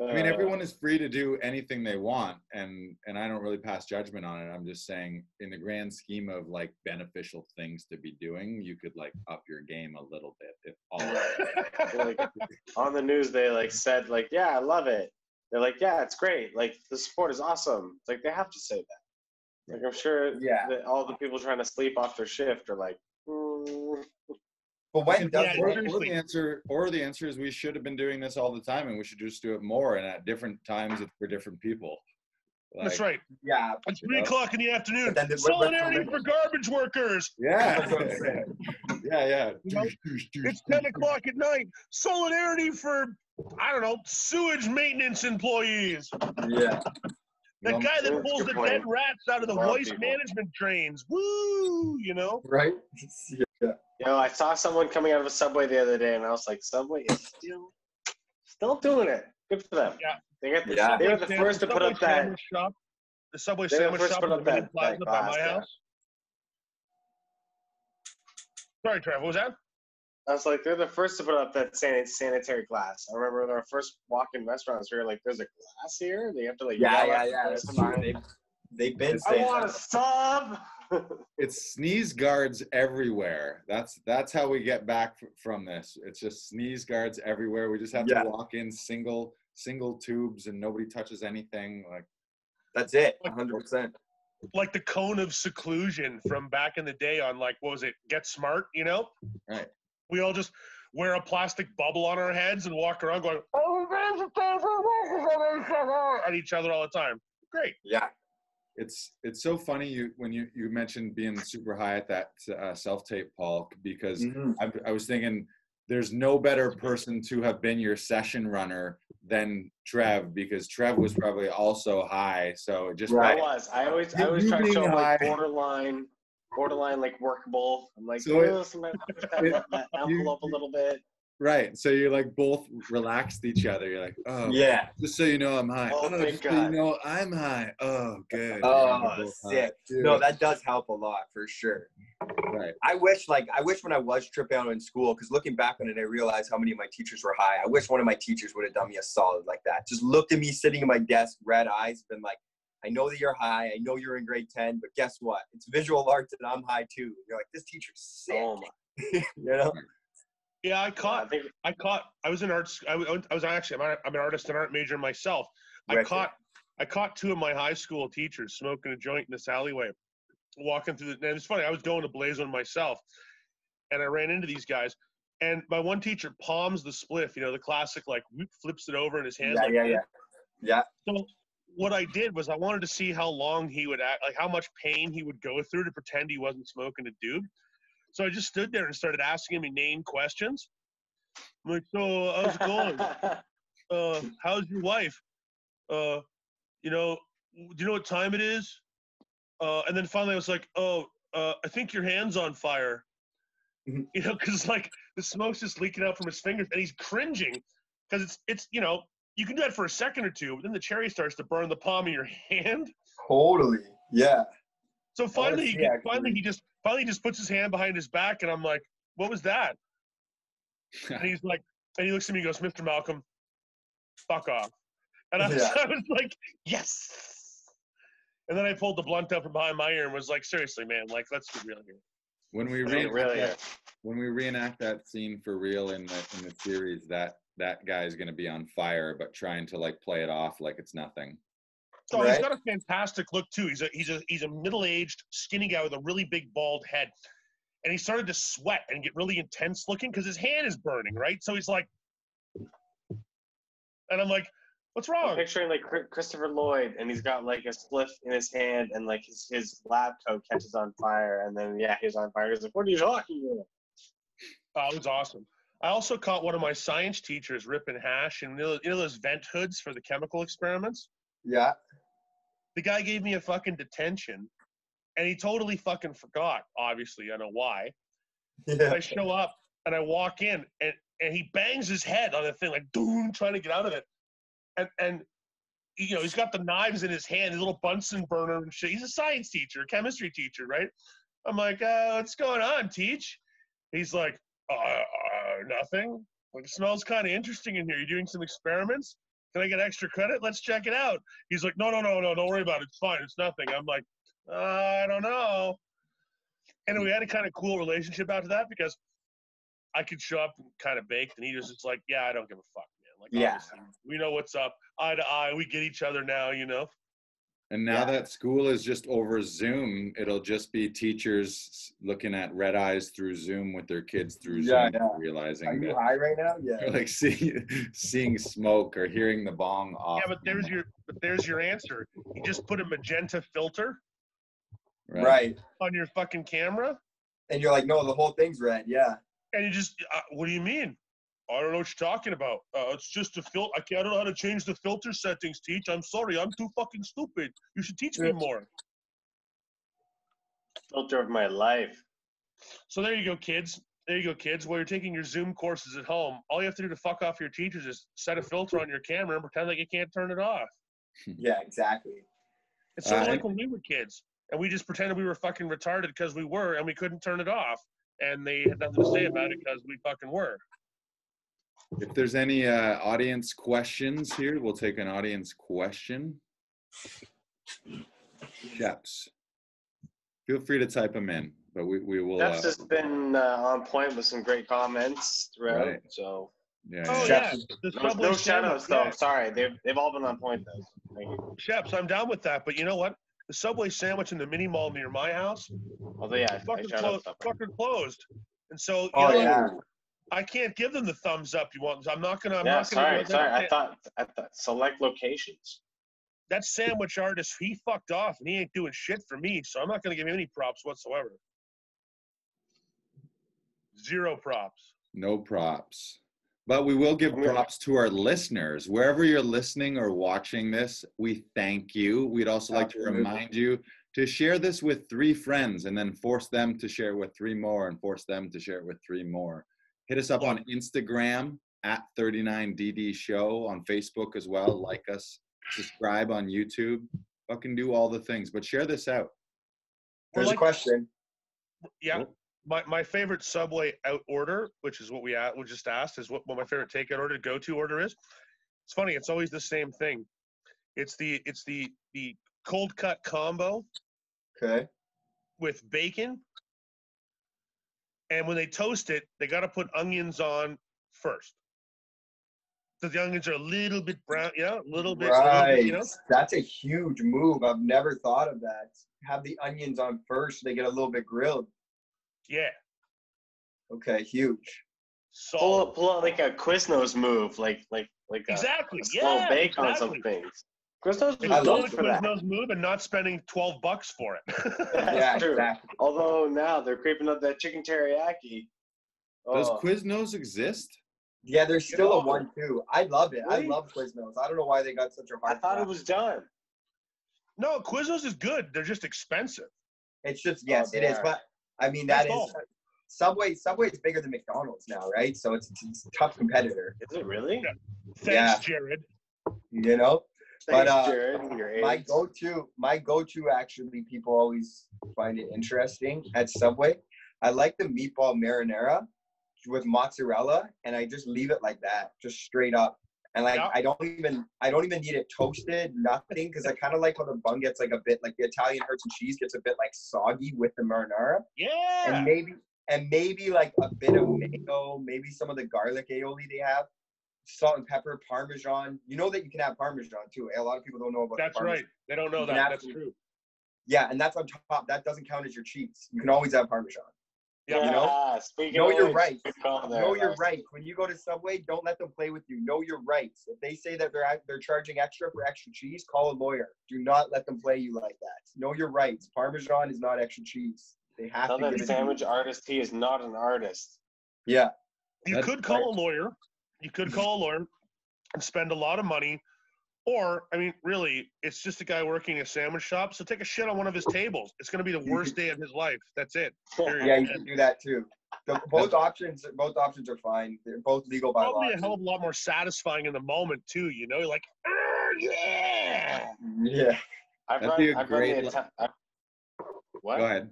I mean, Uh, everyone is free to do anything they want, and and I don't really pass judgment on it. I'm just saying, in the grand scheme of like beneficial things to be doing, you could like up your game a little bit if all. like on the news they like said like yeah i love it they're like yeah it's great like the support is awesome it's like they have to say that like i'm sure Yeah. that all the people trying to sleep off their shift are like mm, But when does Yeah, or, or the answer, or the answer is we should have been doing this all the time, and we should just do it more and at different times for different people. That's right. Yeah. It's three o'clock in the afternoon. Then the- what- what's the Solidarity for garbage workers. Yeah, That's what I'm saying. yeah, yeah. You know, It's ten o'clock at night. Solidarity for I don't know sewage maintenance employees. Yeah. That Well, guy that pulls the point. dead rats out of the waste people. management trains. Woo! You know? Right? Yeah. You know, I saw someone coming out of a subway the other day, and I was like, Subway is still, still doing it. Good for them. Yeah. They got. The, Yeah. They were the Subway first to put up that. sandwich Shop, the Subway They were the sandwich first to shop put up the Main that- Plaza that by my house. Sorry, Trev. What was that? I was like, they're the first to put up that san- sanitary glass. I remember when our first walk-in restaurants. We were like, "There's a glass here." They have to like. Yeah, yell yeah, at yeah. That's true. They, they've been I want a that. sub. It's sneeze guards everywhere. That's that's how we get back f- from this. It's just sneeze guards everywhere. We just have Yeah. to walk in single single tubes and nobody touches anything. Like That's it. 100%. Like the cone of seclusion from back in the day on like what was it? Get Smart. You know? Right. We all just wear a plastic bubble on our heads and walk around going at each other all the time. Great. Yeah. it's it's so funny you when you you mentioned being super high at that uh, self tape, Paul, because Mhm. I, I was thinking there's no better person to have been your session runner than Trev because Trev was probably also high. So it just I was. I always. I You always try to being show 'em, like borderline, borderline like workable. I'm like, So it- oh, sometimes I push that, it- that you- envelope a little bit. right. So you're like both relaxed each other. You're like, oh, Yeah. just so you know I'm high. Oh, Oh, thank just so you know I'm high. Oh, good. Oh, You're both high. sick. No, that does help a lot for sure. right. I wish, like, I wish when I was tripping out in school, because looking back on it, I realized how many of my teachers were high. I wish one of my teachers would have done me a solid like that. Just looked at me sitting at my desk, red eyes, been like, I know that you're high. I know you're in grade 10, but guess what? It's visual arts and I'm high too. You're like, this teacher's sick. Oh my. you know? Yeah, I I caught. think I caught. I was in arts. I was, I was actually. I'm, a- I'm an artist and art major myself. I Right. caught. I caught two of my high school teachers smoking a joint in this alleyway, walking through the. And it's funny. I was going to blaze one myself, and I ran into these guys. And my one teacher palms the spliff. You know, the classic like whoop, flips it over in his hand. Yeah, like yeah, this. yeah. Yeah. So what I did was I wanted to see how long he would act, like how much pain he would go through to pretend he wasn't smoking a doob. So I just stood there and started asking him inane questions. I'm like, so how's it going? uh, how's your wife? Uh, you know, do you know what time it is? Uh, and then finally I was like, oh, uh, I think your hand's on fire. Mhm. You know, because like the smoke's just leaking out from his fingers, and he's cringing because it's it's you know you can do that for a second or two, but then the cherry starts to burn the palm of your hand. Totally. Yeah. So finally, he see, get, actually. finally he just finally he just puts his hand behind his back, and I'm like, what was that? And he's like, and he looks at me and goes, Mr. Malcolm, fuck off. And I was, Yeah. I was like, yes. And then I pulled the blunt out from behind my ear and was like, seriously, man, like, let's be real here. When we It reenact really that, is. when we reenact that scene for real in the in the series, that that guy's gonna be on fire, but trying to like play it off like it's nothing. So he's got a fantastic look too. He's a he's a he's a middle-aged, skinny guy with a really big bald head. And he started to sweat and get really intense looking because his hand is burning, right? So he's like, and I'm like, what's wrong? I'm picturing like Christopher Lloyd, and he's got like a spliff in his hand, and like his, his lab coat catches on fire, and then yeah, he's on fire. He's like, "What are you talking about?" Oh, it was awesome. I also caught one of my science teachers ripping hash and you know, those vent hoods for the chemical experiments? Yeah. The guy gave me a fucking detention and he totally fucking forgot. Obviously, I know why. Yeah. I show up and I walk in and, and he bangs his head on the thing, like doom, trying to get out of it. And and you know, he's got the knives in his hand, his little Bunsen burner and shit. He's a science teacher, a chemistry teacher, right? I'm like, uh, what's going on, teach? He's like, uh, uh nothing. Like, it smells kind of interesting in here. You doing some experiments? Can I get extra credit? Let's check it out. He's like, no, no, no, no, don't worry about it. It's fine. It's nothing. I'm like, uh, I don't know. And we had a kind of cool relationship after that because I could show up kind of baked, and he was just like, yeah, I don't give a fuck, man. Like, Yeah. we know what's up, eye to eye. We get each other now, you know. And now Yeah. that school is just over Zoom, it'll just be teachers looking at red eyes through Zoom with their kids through Yeah, Zoom, yeah. realizing Are you that high right now? Yeah. like seeing seeing smoke or hearing the bong off. Yeah, but there's your but there's your answer. You just put a magenta filter Right. on your fucking camera, And you're like, no, the whole thing's red. Yeah. and you just, uh, what do you mean? I don't know what you're talking about. Uh, it's just a filter. I, I don't know how to change the filter settings. Teach. I'm sorry. I'm too fucking stupid. You should teach me more. Filter of my life. So there you go, kids. There you go, kids. While you're taking your Zoom courses at home, all you have to do to fuck off your teachers is set a filter on your camera and pretend like you can't turn it off. Yeah, exactly. It's sort of Uh, like when we were kids and we just pretended we were fucking retarded because we were and we couldn't turn it off. And they had nothing to say about it because we fucking were. If there's any uh, audience questions here, we'll take an audience question. Sheps, feel free to type them in, but we, we will. That's Uh, just been uh, on point with some great comments throughout. Right. So yeah, Oh yeah. yeah, no, Subway no shout outs sandwich, though. Sorry, they've they've all been on point though. Thank you. Yeah. I'm down with that. But you know what? The Subway sandwich in the mini mall near my house, Although yeah, I, I fucking, shout clo- fucking closed. And so you Oh know, yeah. I can't give them the thumbs up you want. I'm not gonna. I'm Yeah, not gonna. sorry, do sorry. I thought I thought select locations. that sandwich artist, he fucked off and he ain't doing shit for me. So I'm not gonna give him any props whatsoever. Zero props. no props. But we will give props to our listeners. Wherever you're listening or watching this, we thank you. We'd also like to remind you to share this with three friends and then force them to share with three more and force them to share it with three more. Hit us up on Instagram at 39DD Show, on Facebook as well. Like us, subscribe on YouTube. Fucking do all the things, but share this out. There's like- a question. Yeah. Cool. My, my favorite Subway out order, which is what we, a- we just asked, is what, what my favorite takeout order, go to order is. It's funny. It's always the same thing. It's the it's the the cold cut combo Okay. with bacon, and when they toast it, they got to put onions on first. So the onions are a little bit brown, yeah, a little bit, a little Right. bit, you know. That's a huge move. I've never thought of that. Have the onions on first, so they get a little bit grilled. Yeah, Okay, huge. Pull pull out like a Quiznos move, like like like a, Exactly. a slow Yeah, bake on some exactly. things. Quiznos It's I was known doing for that. Quiznos move and not spending twelve bucks for it. That's yeah, true. exactly. Although now they're creeping up that chicken teriyaki. Does Oh, Quiznos exist? Yeah, there's still a one too. I love it. I Really? love Quiznos. I don't know why they got such a hard. I thought it was done. no, Quiznos is good. They're just expensive. It's just oh, yes, they it is. are. But I mean That's that is all. Subway. Subway is bigger than McDonald's now, right? So it's, it's a tough competitor. Is it really? Yeah. Thanks, Yeah. Jared. You know. Thanks, But, uh, Jared, and your my go-to my go-to actually people always find it interesting at subway i like the meatball marinara with mozzarella and i just leave it like that just straight up and like Yeah. i don't even i don't even need it toasted nothing because i kind of like how the bun gets like a bit like the italian herbs and cheese gets a bit like soggy with the marinara Yeah. and maybe and maybe like a bit of mayo maybe some of the garlic aioli they have salt and pepper parmesan you know that you can have parmesan too a lot of people don't know about That's parmesan. right. They don't know You that. That's absolutely- true. Yeah, and that's on top. That doesn't count as your cheese. You can always have Parmesan. Yeah. yeah, you know? Ah, speaking Know of your rights. there, know your rights. When you go to Subway, don't let them play with you. Know your rights. If they say that they're they're charging extra for extra cheese, call a lawyer. Do not let them play you like that. Know your rights. Parmesan is not extra cheese. They have Tell to give that it to you. sandwich artist he is not an artist. Yeah, You That's could call a lawyer. You could call a lawyer and spend a lot of money. Or, I mean, really, it's just a guy working a sandwich shop. So take a shit on one of his tables. It's going to be the worst day of his life. That's it. Period. yeah, you can do that too. The, both options, both options are fine. They're both legal by law. Probably a hell of a lot more satisfying in the moment, too. You know, you're like, "Ah, yeah. Yeah, I've That'd run, be a I've run great the Ita- I- What? Go ahead.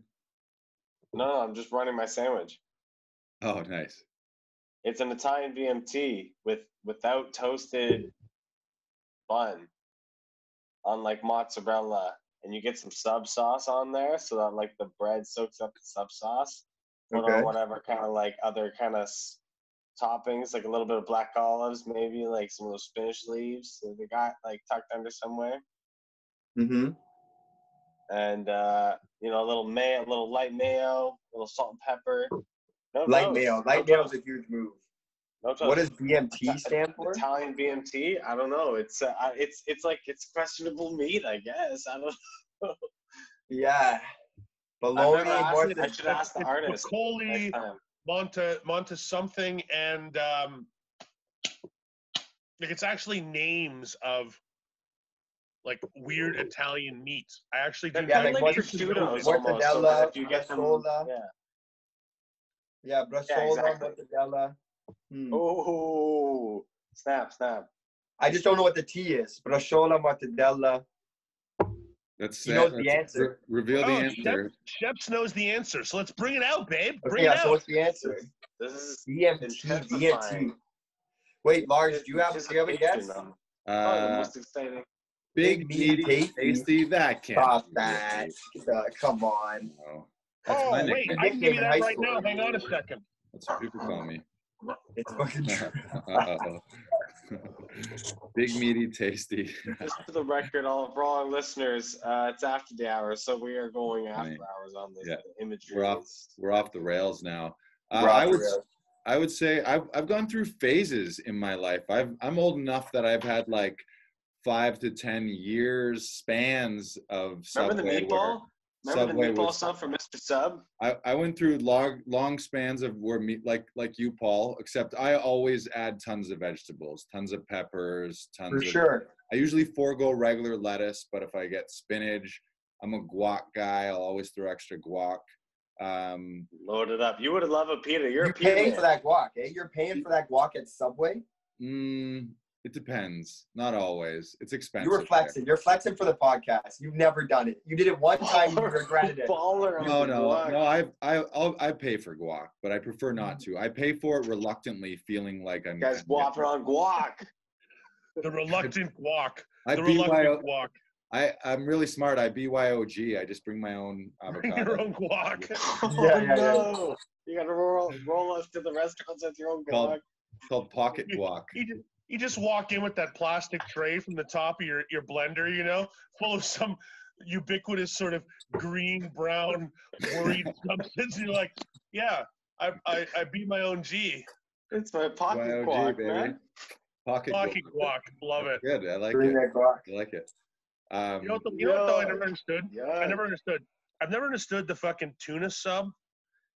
No, no, I'm just running my sandwich. Oh, nice. It's an Italian BMT with without toasted bun on like mozzarella, and you get some sub sauce on there, so that like the bread soaks up the sub sauce. Okay. whatever kind of like other kind of toppings, like a little bit of black olives, maybe like some of those spinach leaves that they got like tucked under somewhere, mm-hmm. and uh, you know a little mayo, a little light mayo, a little salt and pepper. No light toast, mayo. no Light mayo is a huge move. no. What does BMT stand for? Italian BMT? I don't know. It's uh, it's it's like it's questionable meat, I guess. I don't. Know. Yeah, I've bologna. asked more. I should ask the artist Piccoli. Monta, Monta something, and um, like it's actually names of like weird Italian meats. I actually do. Yeah, not like make what- sure prosciuttos those- almost. So that if you get them, Bresaola. yeah. Yeah, brasola, exactly. mortadella. Hmm. Oh, snap, snap. I just don't know what the T is. Brashola, mortadella. That's He knows that's- the answer. re- reveal the Oh, answer. Sheps knows the answer, so let's bring it out, babe. Bring Okay, yeah, it so out. what's the answer? This is DMT. DMT. Wait, Lars, do you have, do you have a anticipation guess? of- Oh, the Uh, most exciting. big, Big, meaty, tasty. tasty. That can't. Stop that. Uh, come on. No. That's Oh my wait, nickname. I can give you that right now. Hang on a second. That's what people call me. It's fucking true. Uh-oh. Big, meaty, tasty. Just for the record, all for all our listeners, uh, it's after the hours, so we are going after Right. hours on this. Yeah. The imagery. We're off. We're off the rails now. Uh, I would. rails. I would say I've I've gone through phases in my life. I've I'm old enough that I've had like five to ten years spans of Remember the Subway where- meatball? Remember Subway the meatball was- stuff from Mr. Sub? I, I went through long long spans of where meat like like you, Paul. Except I always add tons of vegetables, tons of peppers, tons For of. sure. I usually forego regular lettuce, but if I get spinach, I'm a guac guy. I'll always throw extra guac. Um, Load it up. You would love a pita. You're, You're a pita. paying man. for that guac, eh? You're paying for that guac at Subway. mm, it depends. Not always. It's expensive. You were there. flexing. You're flexing for the podcast. You've never done it. You did it one time. You regretted it. Baller on No, no, guac. no. I I I'll, I pay for guac, but I prefer not to. I pay for it reluctantly, feeling like I'm. Guys, I'm on guac. The reluctant walk. I The BYO, reluctant walk. I I'm really smart. I BYOG. I just bring my own Bring your avocado. own guac. Oh, Yeah, yeah, yeah. You gotta roll roll us to the restaurants with your own guac. It's called pocket guac. You just, you just walk in with that plastic tray from the top of your, your blender, you know, full of some ubiquitous sort of green, brown, worried substance. And you're like, yeah, I, I, I beat my own G. It's my pocket YOG, guac, baby. man. Pocket Pocket guac. guac. Love it. Good. I like Bring it. that guac. I like it. Um, You know what, the, you know what though I never understood? Yeah. I never understood. I've never understood the fucking tuna sub.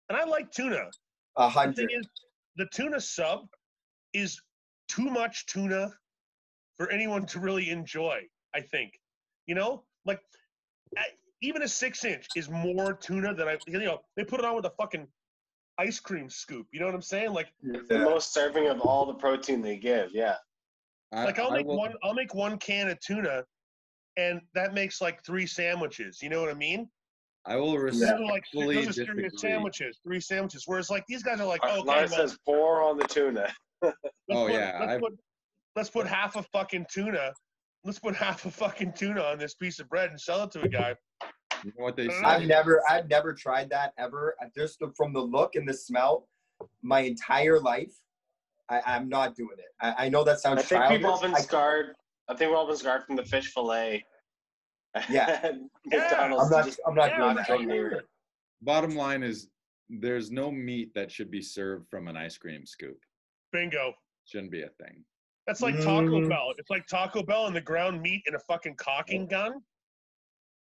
And I like tuna. A The thing is, the tuna sub is too much tuna for anyone to really enjoy. I think, you know, like I, even a six inch is more tuna than I. You know, they put it on with a fucking ice cream scoop. You know what I'm saying? Like, The most serving of all the protein they give. Yeah. I, like I'll I make will- one. I'll make one can of tuna, and that makes like three sandwiches. You know what I mean? I will Those respect. like Fully those are serious disagree. sandwiches, three sandwiches. Whereas like these guys are like, okay, Lars well, says pour on the tuna. Let's Oh, put, yeah, Let's put, let's put half a fucking tuna. Let's put half a fucking tuna on this piece of bread and sell it to a guy. You know what they say? I've never, I've never tried that ever. I- Just the- from the look and the smell, my entire life, I, I'm not doing it. I, I know that sounds. I sounds think childish. we've all been I- scarred. I think we've all been scarred from the fish fillet. Yeah. at McDonald's. I'm not, Just- I'm not Yeah, doing that. I'm sure. Bottom line is, there's no meat that should be served from an ice cream scoop. Bingo. Shouldn't be a thing. That's like Taco Mm. Bell. It's like Taco Bell and the ground meat in a fucking cocking gun.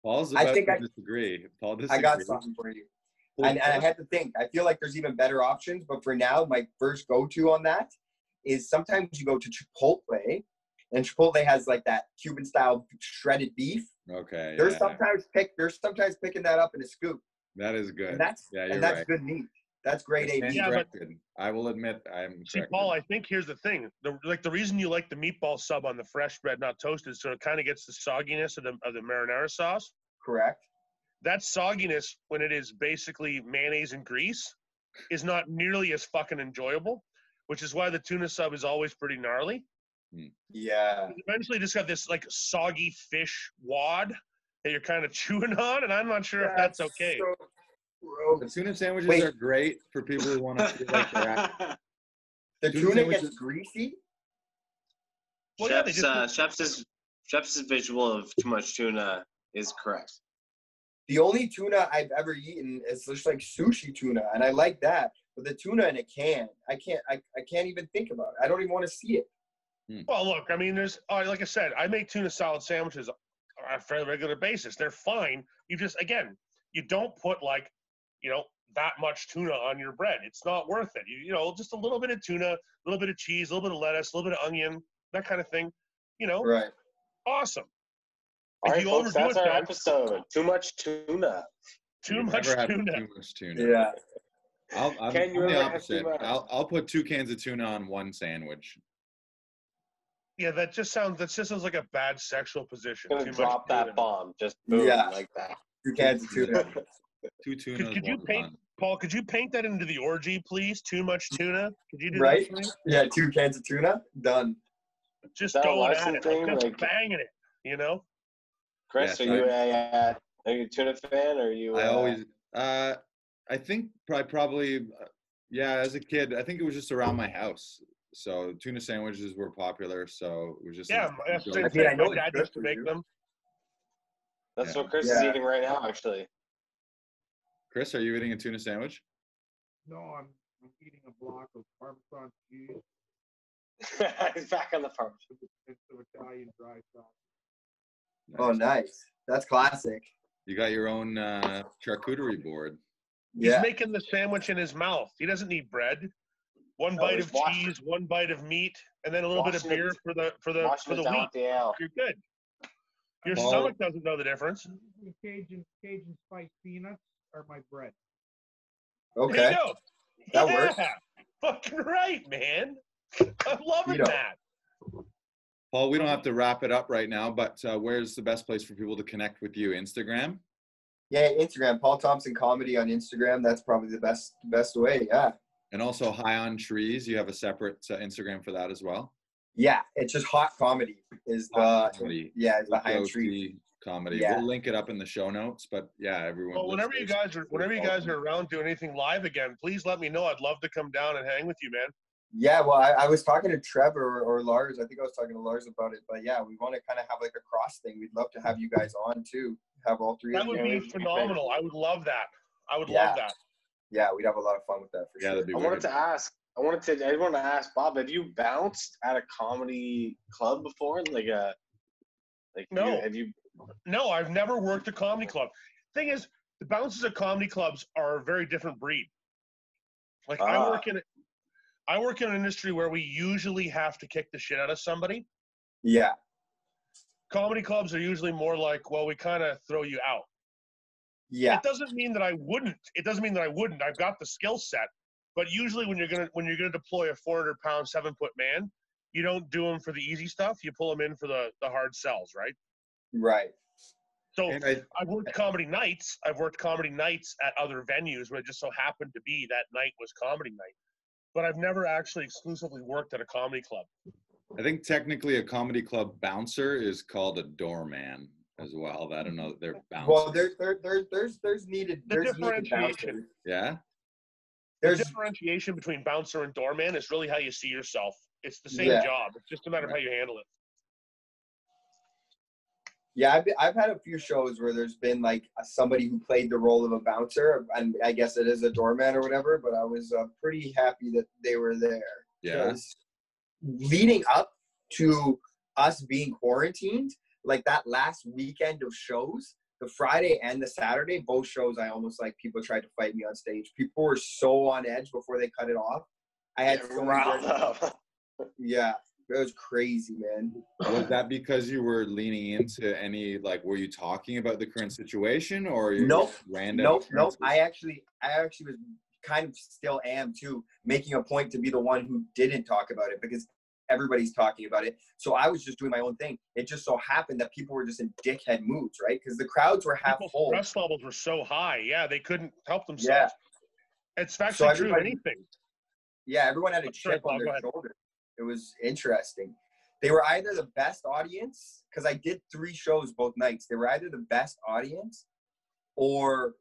Paul's I about think to I- disagree. Paul disagrees. I got something for you. And, and I had to think. I feel like there's even better options, but for now, my first go-to on that is sometimes you go to Chipotle, and Chipotle has like that Cuban-style shredded beef. Okay. They're yeah, sometimes pick. They're sometimes picking that up in a scoop, that is good. and that's yeah, you're and that's right. good meat. That's great I A stand Yeah, but- I will admit I'm See, corrected. Paul, I think here's the thing. The like the reason you like the meatball sub on the fresh bread, not toasted, so it kind of gets the sogginess of the of the marinara sauce. correct. That sogginess, when it is basically mayonnaise and grease, is not nearly as fucking enjoyable. Which is why the tuna sub is always pretty gnarly. Hmm. Yeah. eventually just got this like soggy fish wad that you're kind of chewing on, and I'm not sure if that's okay. so gross. The tuna sandwiches Wait. are great for people who want to feel like they're at, The Tuna tuna gets greasy. Well, yeah, they Chef's, just- uh, Chef's, Chef's visual of too much tuna is correct. The only tuna I've ever eaten is just like sushi tuna, and I like that. But the tuna in a can, I can't. I, I can't even think about it. I don't even want to see it. Well, look, I mean, there's uh, like I said, I make tuna salad sandwiches on a fairly regular basis. They're fine. You just again, you don't put like, you know, that much tuna on your bread. It's not worth it. You, you know, just a little bit of tuna, a little bit of cheese, a little bit of lettuce, a little bit of onion, that kind of thing. You know, Right. awesome. All If right, you folks, overdo that's our though- episode. Too much tuna. Too You've much never had tuna. Too much tuna. Yeah. I'll, I'm, Ken, you I'm the ever had too opposite. I'll, I'll put two cans of tuna on one sandwich. Yeah, that just sounds that just sounds like a bad sexual position. Gonna much drop that bomb. Just boom, Yeah. like that. Two cans of tuna. Two tunas. could you paint- bun. Paul, could you paint that into the orgy, please? Too much tuna. Could you do Right? that for me? Yeah, two cans of tuna. Done. Just that a going at it, licensing, like, just like- banging it. You know? Chris, Yes, are you a uh, are you a tuna fan? Or are you? I uh, always, uh, I think probably, probably, uh, yeah. As a kid, I think it was just around my house. So tuna sandwiches were popular. So it was just. Yeah, a- that's the go- same I I know My dad used to make them. That's Yeah. what Chris is eating right now, actually. Chris, are you eating a tuna sandwich? No, I'm, I'm eating a block of Parmesan cheese He's back on the farm. some Italian dry sauce. Oh, nice. That's classic. You got your own uh, charcuterie board. He's Yeah. making the sandwich in his mouth. He doesn't need bread. One No, bite of washing- cheese, one bite of meat, and then a little bit of Washing it- beer for the for the for the it down wheat. with the. You're good. Your Paul- stomach doesn't know the difference. Cajun Cajun spice peanuts are my bread. Okay. That yeah, works. Fucking right, man. I'm loving You know. that. Paul, we don't have to wrap it up right now, but uh, where's the best place for people to connect with you? Instagram? Yeah, Instagram. Paul Thompson Comedy on Instagram. That's probably the best best way. Yeah. And also High on Trees. You have a separate uh, Instagram for that as well. Yeah. It's just hot comedy is the Hot comedy. yeah is the high on tree. Comedy. Yeah. We'll link it up in the show notes. But yeah, everyone. Well, whenever you guys are whenever you guys are around doing anything live again, please let me know. I'd love to come down and hang with you, man. Yeah, well, I, I was talking to Trevor or, or Lars. I think I was talking to Lars about it. But yeah, we want to kind of have like a cross thing. We'd love to have you guys on too. Have all three. That of would be phenomenal. I would love that. I would Yeah. love that. Yeah, we'd have a lot of fun with that for Yeah, sure. that'd be I wanted to ask. I wanted to. I wanted to ask Bob. Have you bounced at a comedy club before? Like a. Like you- No. have you? No, I've never worked a comedy club. Thing is, the bouncers at comedy clubs are a very different breed. Like I Ah. work in, I work in an industry where we usually have to kick the shit out of somebody. Yeah, Comedy clubs are usually more like, well, we kind of throw you out. yeah, It doesn't mean that I wouldn't. It doesn't mean that I wouldn't. I've got the skill set. But usually, when you're gonna when you're gonna deploy a 400 pound seven foot man, you don't do them for the easy stuff. You pull them in for the the hard sells, right? Right. So And I, I've worked comedy nights. I've worked comedy nights at other venues where it just so happened to be that night was comedy night. But I've never actually exclusively worked at a comedy club. I think technically a comedy club bouncer is called a doorman as well. I don't know they're bouncers. Well, there's there, there, there's there's needed The there's differentiation. bouncers. yeah. The There's differentiation between bouncer and doorman is really how you see yourself. It's the same Yeah. job. It's just a matter of how you handle it. Yeah, I've, I've had a few shows where there's been like a, somebody who played the role of a bouncer, and I guess it is a doorman or whatever. But I was uh, pretty happy that they were there. Yeah. 'cause Leading up to us being quarantined, like that last weekend of shows, the Friday and the Saturday, both shows, I almost like people tried to fight me on stage. People were so on edge before they cut it off. I had Get so many up. Yeah, it was crazy, man. Was that because you were leaning into any like were you talking about the current situation or you Nope. random Nope, nope. I actually, I actually was kind of still am too, making a point to be the one who didn't talk about it because everybody's talking about it. So I was just doing my own thing. It just so happened that people were just in dickhead moods, right? Because the crowds were half People's full. stress levels were so high. Yeah, they couldn't help themselves. Yeah. It's actually So true. everybody- Anything. Yeah, everyone had a sorry, chip on Bob, their shoulder. It was interesting. They were either the best audience because I did three shows both nights. They were either the best audience or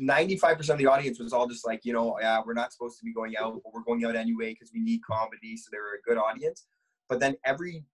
95% of the audience was all just like, you know, yeah, we're not supposed to be going out, but we're going out anyway because we need comedy. So they were a good audience. But then every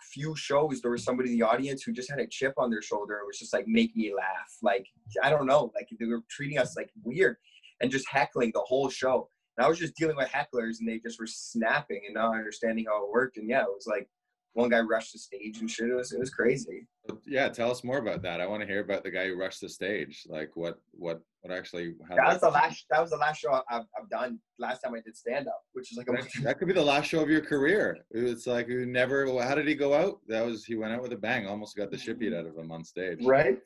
few shows, there was somebody in the audience who just had a chip on their shoulder and was just like make me laugh. Like, I don't know, like they were treating us like weird and just heckling the whole show. And I was just dealing with hecklers and they just were snapping and not understanding how it worked. And yeah, it was like one guy rushed the stage and shit. It was it was crazy. Yeah, tell us more about that. I want to hear about the guy who rushed the stage. Like what what what actually how That was the last. That was the last show I've, I've done. Last time I did stand up, which is like a that, that could be the last show of your career. It's like you never. How did he go out? That was he went out with a bang. Almost got the shit beat out of him on stage. right.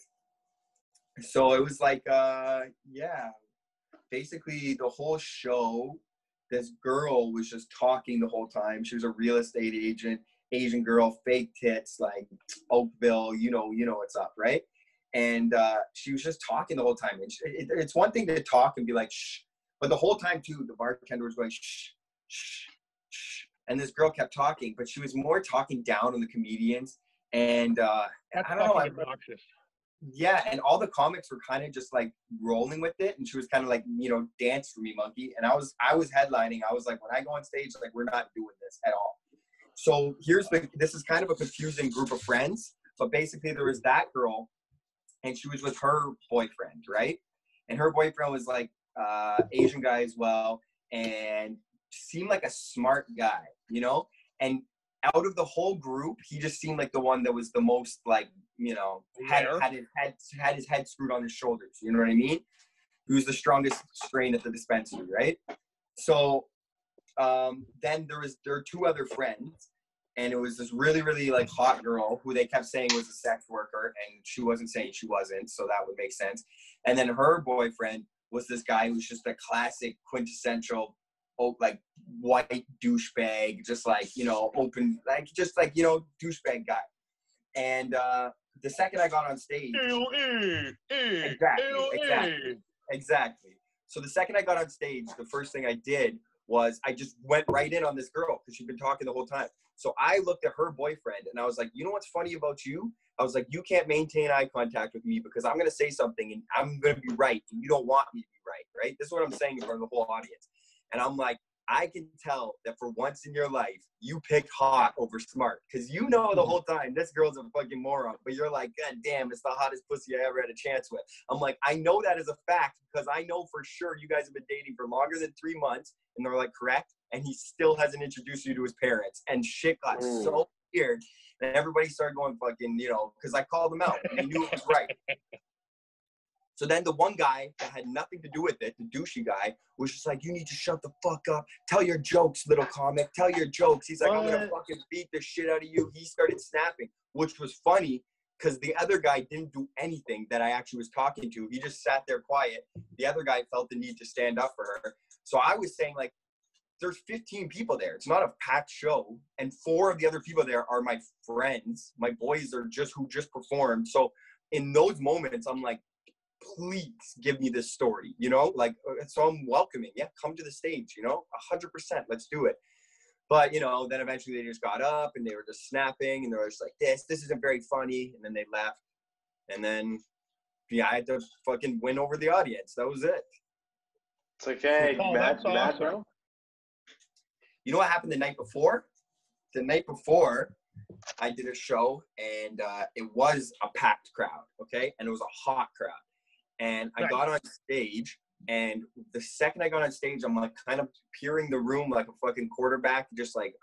So it was like, uh, yeah, basically the whole show. This girl was just talking the whole time. She was a real estate agent, Asian girl, fake tits, like Oakville. You know, you know what's up, right? and uh, she was just talking the whole time. And it, it's one thing to talk and be like shh, but the whole time too, the bartender was going shh, shh, shh, and this girl kept talking, but she was more talking down on the comedians. And uh, I don't know, obnoxious. Yeah, and all the comics were kind of just like rolling with it, and she was kind of like, you know, dance for me, monkey. And I was, I was headlining. I was like, when I go on stage, like we're not doing this at all. So here's the, this is kind of a confusing group of friends, but basically there was that girl, and she was with her boyfriend, right? And her boyfriend was like uh, Asian guy as well, and seemed like a smart guy, you know. And out of the whole group, he just seemed like the one that was the most like, you know, had had his head had his head screwed on his shoulders. You know what I mean? He was the strongest strain at the dispensary, right? So um, then there was there were two other friends, and it was this really really like hot girl who they kept saying was a sex worker, and she wasn't saying she wasn't, so that would make sense. And then her boyfriend was this guy who's just a classic quintessential oh, like white douchebag, just like you know, open like just like you know, douchebag guy. And uh, the second I got on stage, Ew, Exactly, ew, exactly. exactly. So the second I got on stage, the first thing I did was I just went right in on this girl because she'd been talking the whole time. So I looked at her boyfriend and I was like, you know what's funny about you? I was like, you can't maintain eye contact with me because I'm gonna say something and I'm gonna be right and you don't want me to be right, right? This is what I'm saying in front of the whole audience. And I'm like, I can tell that for once in your life, you picked hot over smart because you know the whole time this girl's a fucking moron, but you're like, God damn, it's the hottest pussy I ever had a chance with. I'm like, I know that as a fact because I know for sure you guys have been dating for longer than three months. And they're like, correct. And he still hasn't introduced you to his parents. And shit got Mm. so weird. And everybody started going fucking, you know, because I called them out. And they knew it was right. So then the one guy that had nothing to do with it, the douchey guy, was just like, "You need to shut the fuck up. Tell your jokes, little comic. Tell your jokes." He's like, "I'm gonna fucking beat the shit out of you." He started snapping, which was funny because the other guy didn't do anything that I actually was talking to. He just sat there quiet. The other guy felt the need to stand up for her. So I was saying like, "There's 15 people there. It's not a packed show, and four of the other people there are my friends. My boys are just who just performed." So in those moments, I'm like please give me this story you know like uh, so i'm welcoming yeah come to the stage you know 100% let's do it. But you know then eventually they just got up and they were just snapping and they were just like this this isn't very funny and then they left. And then yeah i had to fucking win over the audience that was it. It's like, hey, Oh, mad, that's mad, bro. you know what happened the night before? The night before i did a show and uh, it was a packed crowd okay? And it was a hot crowd and i Nice. got on stage and the second i got on stage i'm like kind of peering the room like a fucking quarterback just like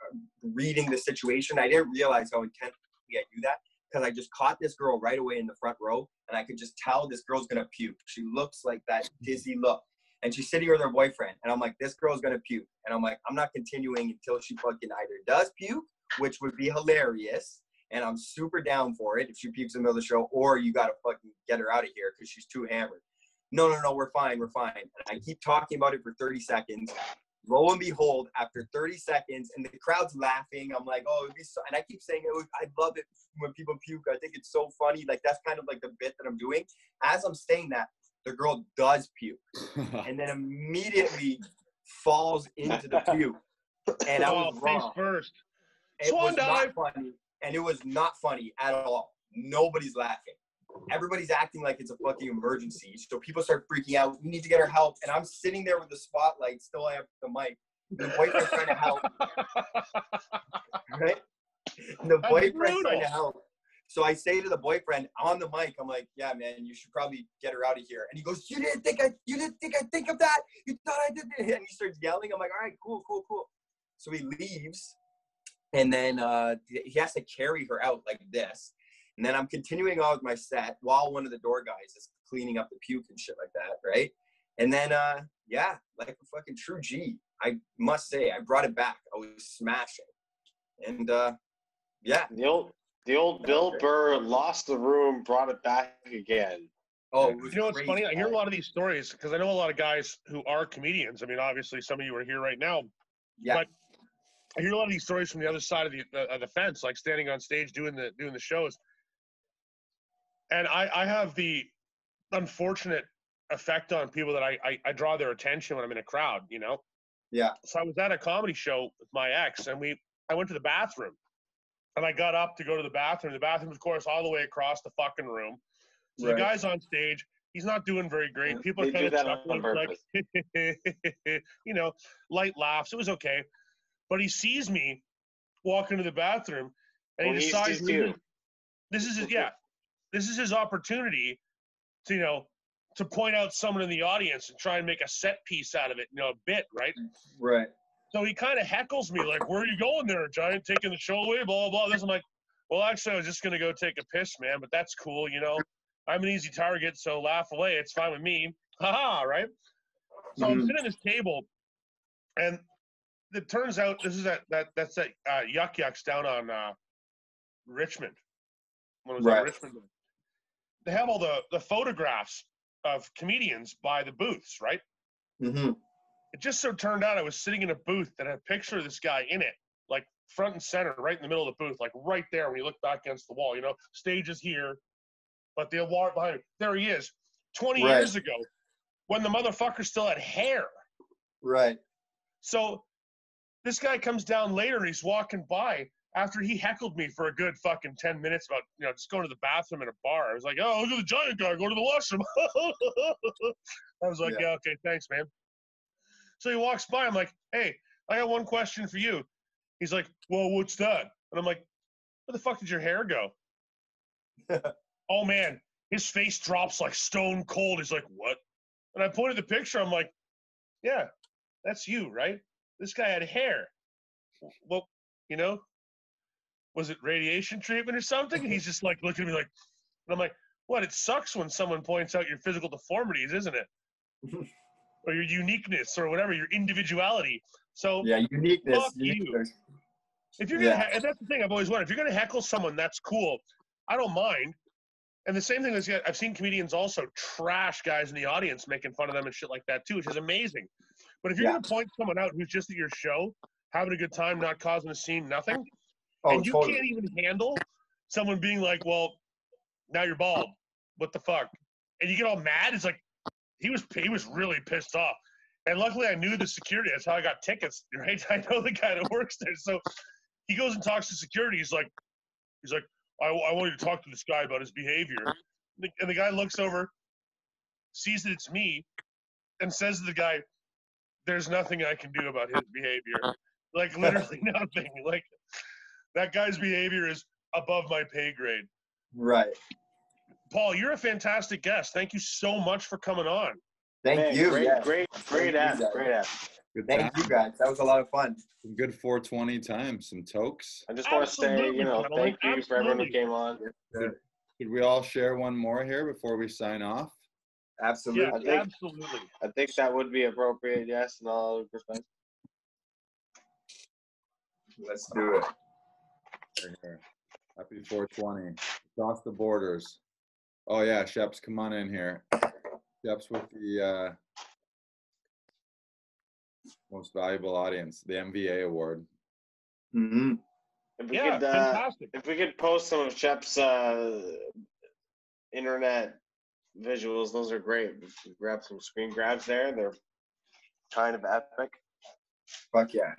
reading the situation i didn't realize how intensely i do that because i just caught this girl right away in the front row and i could just tell this girl's gonna puke she looks like that dizzy look and she's sitting with her boyfriend and i'm like this girl's gonna puke and i'm like i'm not continuing until she fucking either does puke which would be hilarious and i'm super down for it if she pukes in the middle of the show or you gotta fucking get her out of here because she's too hammered. No no no we're fine we're fine. And i keep talking about it for 30 seconds. Lo and behold after 30 seconds and the crowd's laughing i'm like oh it'd be so and i keep saying oh, i love it when people puke. I think it's so funny. Like that's kind of like the bit that i'm doing. As i'm saying that the girl does puke and then immediately falls into the puke. And I Oh, was face wrong. first. It Swan was not funny, and it was not funny at all. Nobody's laughing. Everybody's acting like it's a fucking emergency. So people start freaking out. We need to get her help. And I'm sitting there with the spotlight, still I have the mic. And the boyfriend's trying to help, right? And the boyfriend's trying to help. So I say to the boyfriend on the mic, I'm like, "Yeah, man, you should probably get her out of here." And he goes, "You didn't think I, you didn't think I think of that? You thought I did that?" And he starts yelling. I'm like, "All right, cool, cool, cool." So he leaves, and then uh, he has to carry her out like this. And then I'm continuing on with my set while one of the door guys is cleaning up the puke and shit like that, right? And then, uh, yeah, like a fucking true G. I must say, I brought it back. I was smashing, and uh, yeah. The old, the old Bill Burr lost the room, brought it back again. Oh, it You know what's funny? I hear a lot of these stories because I know a lot of guys who are comedians. I mean, obviously, some of you are here right now. Yeah. but- I hear a lot of these stories from the other side of the uh, of the fence, like standing on stage doing the doing the shows. And I I have the unfortunate effect on people that I, I I draw their attention when I'm in a crowd. You know. Yeah. So I was at a comedy show with my ex, and we I went to the bathroom, and I got up to go to the bathroom. The bathroom, of course, all the way across the fucking room. So the guy's on stage. He's not doing very great. People are kind of chuckling, like, you know, light laughs. It was okay. But he sees me walk into the bathroom, and Well, he decides sees this is- his, yeah, this is his opportunity to you know to point out someone in the audience and try and make a set piece out of it, you know, a bit, right? Right. So he kind of heckles me like, "Where are you going there, giant? Taking the show away?" Blah blah blah. This I'm like, "Well, actually, I was just gonna go take a piss, man. But that's cool, you know. I'm an easy target, so laugh away. It's fine with me. Haha, right?" So I'm Mhm. sitting at this table, and it turns out this is that that that's that uh, Yuk Yuks down on uh, Richmond. When it was Right. Richmond, they have all the the photographs of comedians by the booths, right? Mm-hmm. it just so turned out I was sitting in a booth that had a picture of this guy in it, like front and center, right in the middle of the booth, like right there when you look back against the wall. You know, stage is here, but the wall behind it, there he is. 20 Right. years ago, when the motherfucker still had hair. Right. So this guy comes down later and he's walking by after he heckled me for a good fucking 10 minutes about, you know, just going to the bathroom in a bar. I was like, oh, look at the giant guy, go to the washroom. I was like, Yeah. yeah, okay, thanks, man. So he walks by. I'm like, hey, I got one question for you. He's like, well, what's that? And I'm like, where the fuck did your hair go? oh, man. His face drops like stone cold. He's like, what? And I pointed the picture. I'm like, yeah, that's you, right? This guy had hair. Well, you know, was it radiation treatment or something? And he's just like looking at me like, and I'm like, what? It sucks when someone points out your physical deformities, isn't it? or your uniqueness or whatever, your individuality. So Yeah. Uniqueness. Fuck you. if you're gonna, Yeah. and that's the thing I've always wondered. If you're gonna heckle someone, that's cool. I don't mind. And the same thing is, I've seen comedians also trash guys in the audience making fun of them and shit like that too, which is amazing. But if you're Yeah. gonna point someone out who's just at your show, having a good time, not causing a scene, nothing, Oh, and you totally. can't even handle someone being like, "Well, now you're bald. What the fuck?" And you get all mad. It's like he was he was really pissed off. And luckily, I knew the security. That's how I got tickets. Right? I know the guy that works there. So he goes and talks to security. He's like, he's like, I, I want you to talk to this guy about his behavior. And the, and the guy looks over, sees that it's me, and says to the guy, "There's nothing I can do about his behavior. Uh-huh. Like literally nothing. Like that guy's behavior is above my pay grade." Right. Paul, you're a fantastic guest. Thank you so much for coming on. Thank Man, you. Great, yes. great, great you, app. Great app. Good Thank you guys. That was a lot of fun. Some good 420 time. Some tokes. I just want to say, you know, thank you for everyone who came on. Could we all share one more here before we sign off? Absolutely. Yeah, I think- absolutely. I think that would be appropriate. Yes, in all respects. Let's do it. Right here. Happy 420. Across the borders. Oh yeah, Sheps, come on in here. Sheps with the uh, most valuable audience, the MVA award. Mm-hmm. If we Yeah, could, uh, fantastic. if we could post some of Shep's uh, internet visuals, those are great. We grab some screen grabs there. They're kind of epic. Fuck yeah.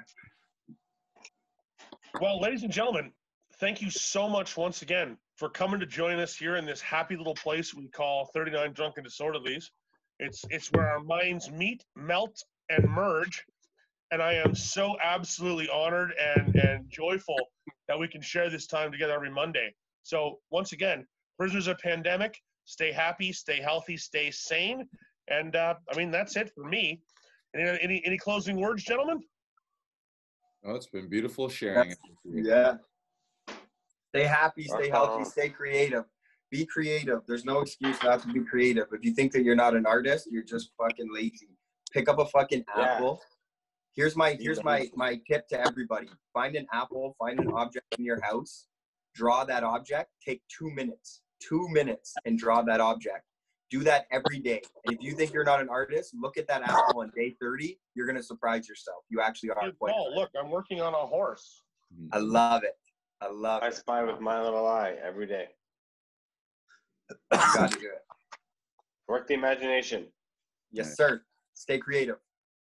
Well, ladies and gentlemen, thank you so much once again for coming to join us here in this happy little place we call 39 Drunken Disorderlies. It's it's where our minds meet, melt, and merge. And I am so absolutely honored and, and joyful that we can share this time together every Monday. So once again, prisoners of pandemic, stay happy, stay healthy, stay sane. And uh, I mean that's it for me. Any, any any closing words, gentlemen? Oh, it's been beautiful sharing. it with you. Yeah. Stay happy, stay healthy, Uh-huh. stay creative. Be creative. There's no excuse not to be creative. If you think that you're not an artist, you're just fucking lazy. Pick up a fucking Yeah. apple. Here's my here's my my tip to everybody. Find an apple, find an object in your house, draw that object, take 2 minutes. 2 minutes and draw that object. Do that every day. And if you think you're not an artist, look at that apple on day 30. You're going to surprise yourself. You actually are Dude, quite. Paul, look, I'm working on a horse. I love it. I love I it. spy with my little eye every day. Got to do it. Work the imagination. Yes, sir. Stay creative.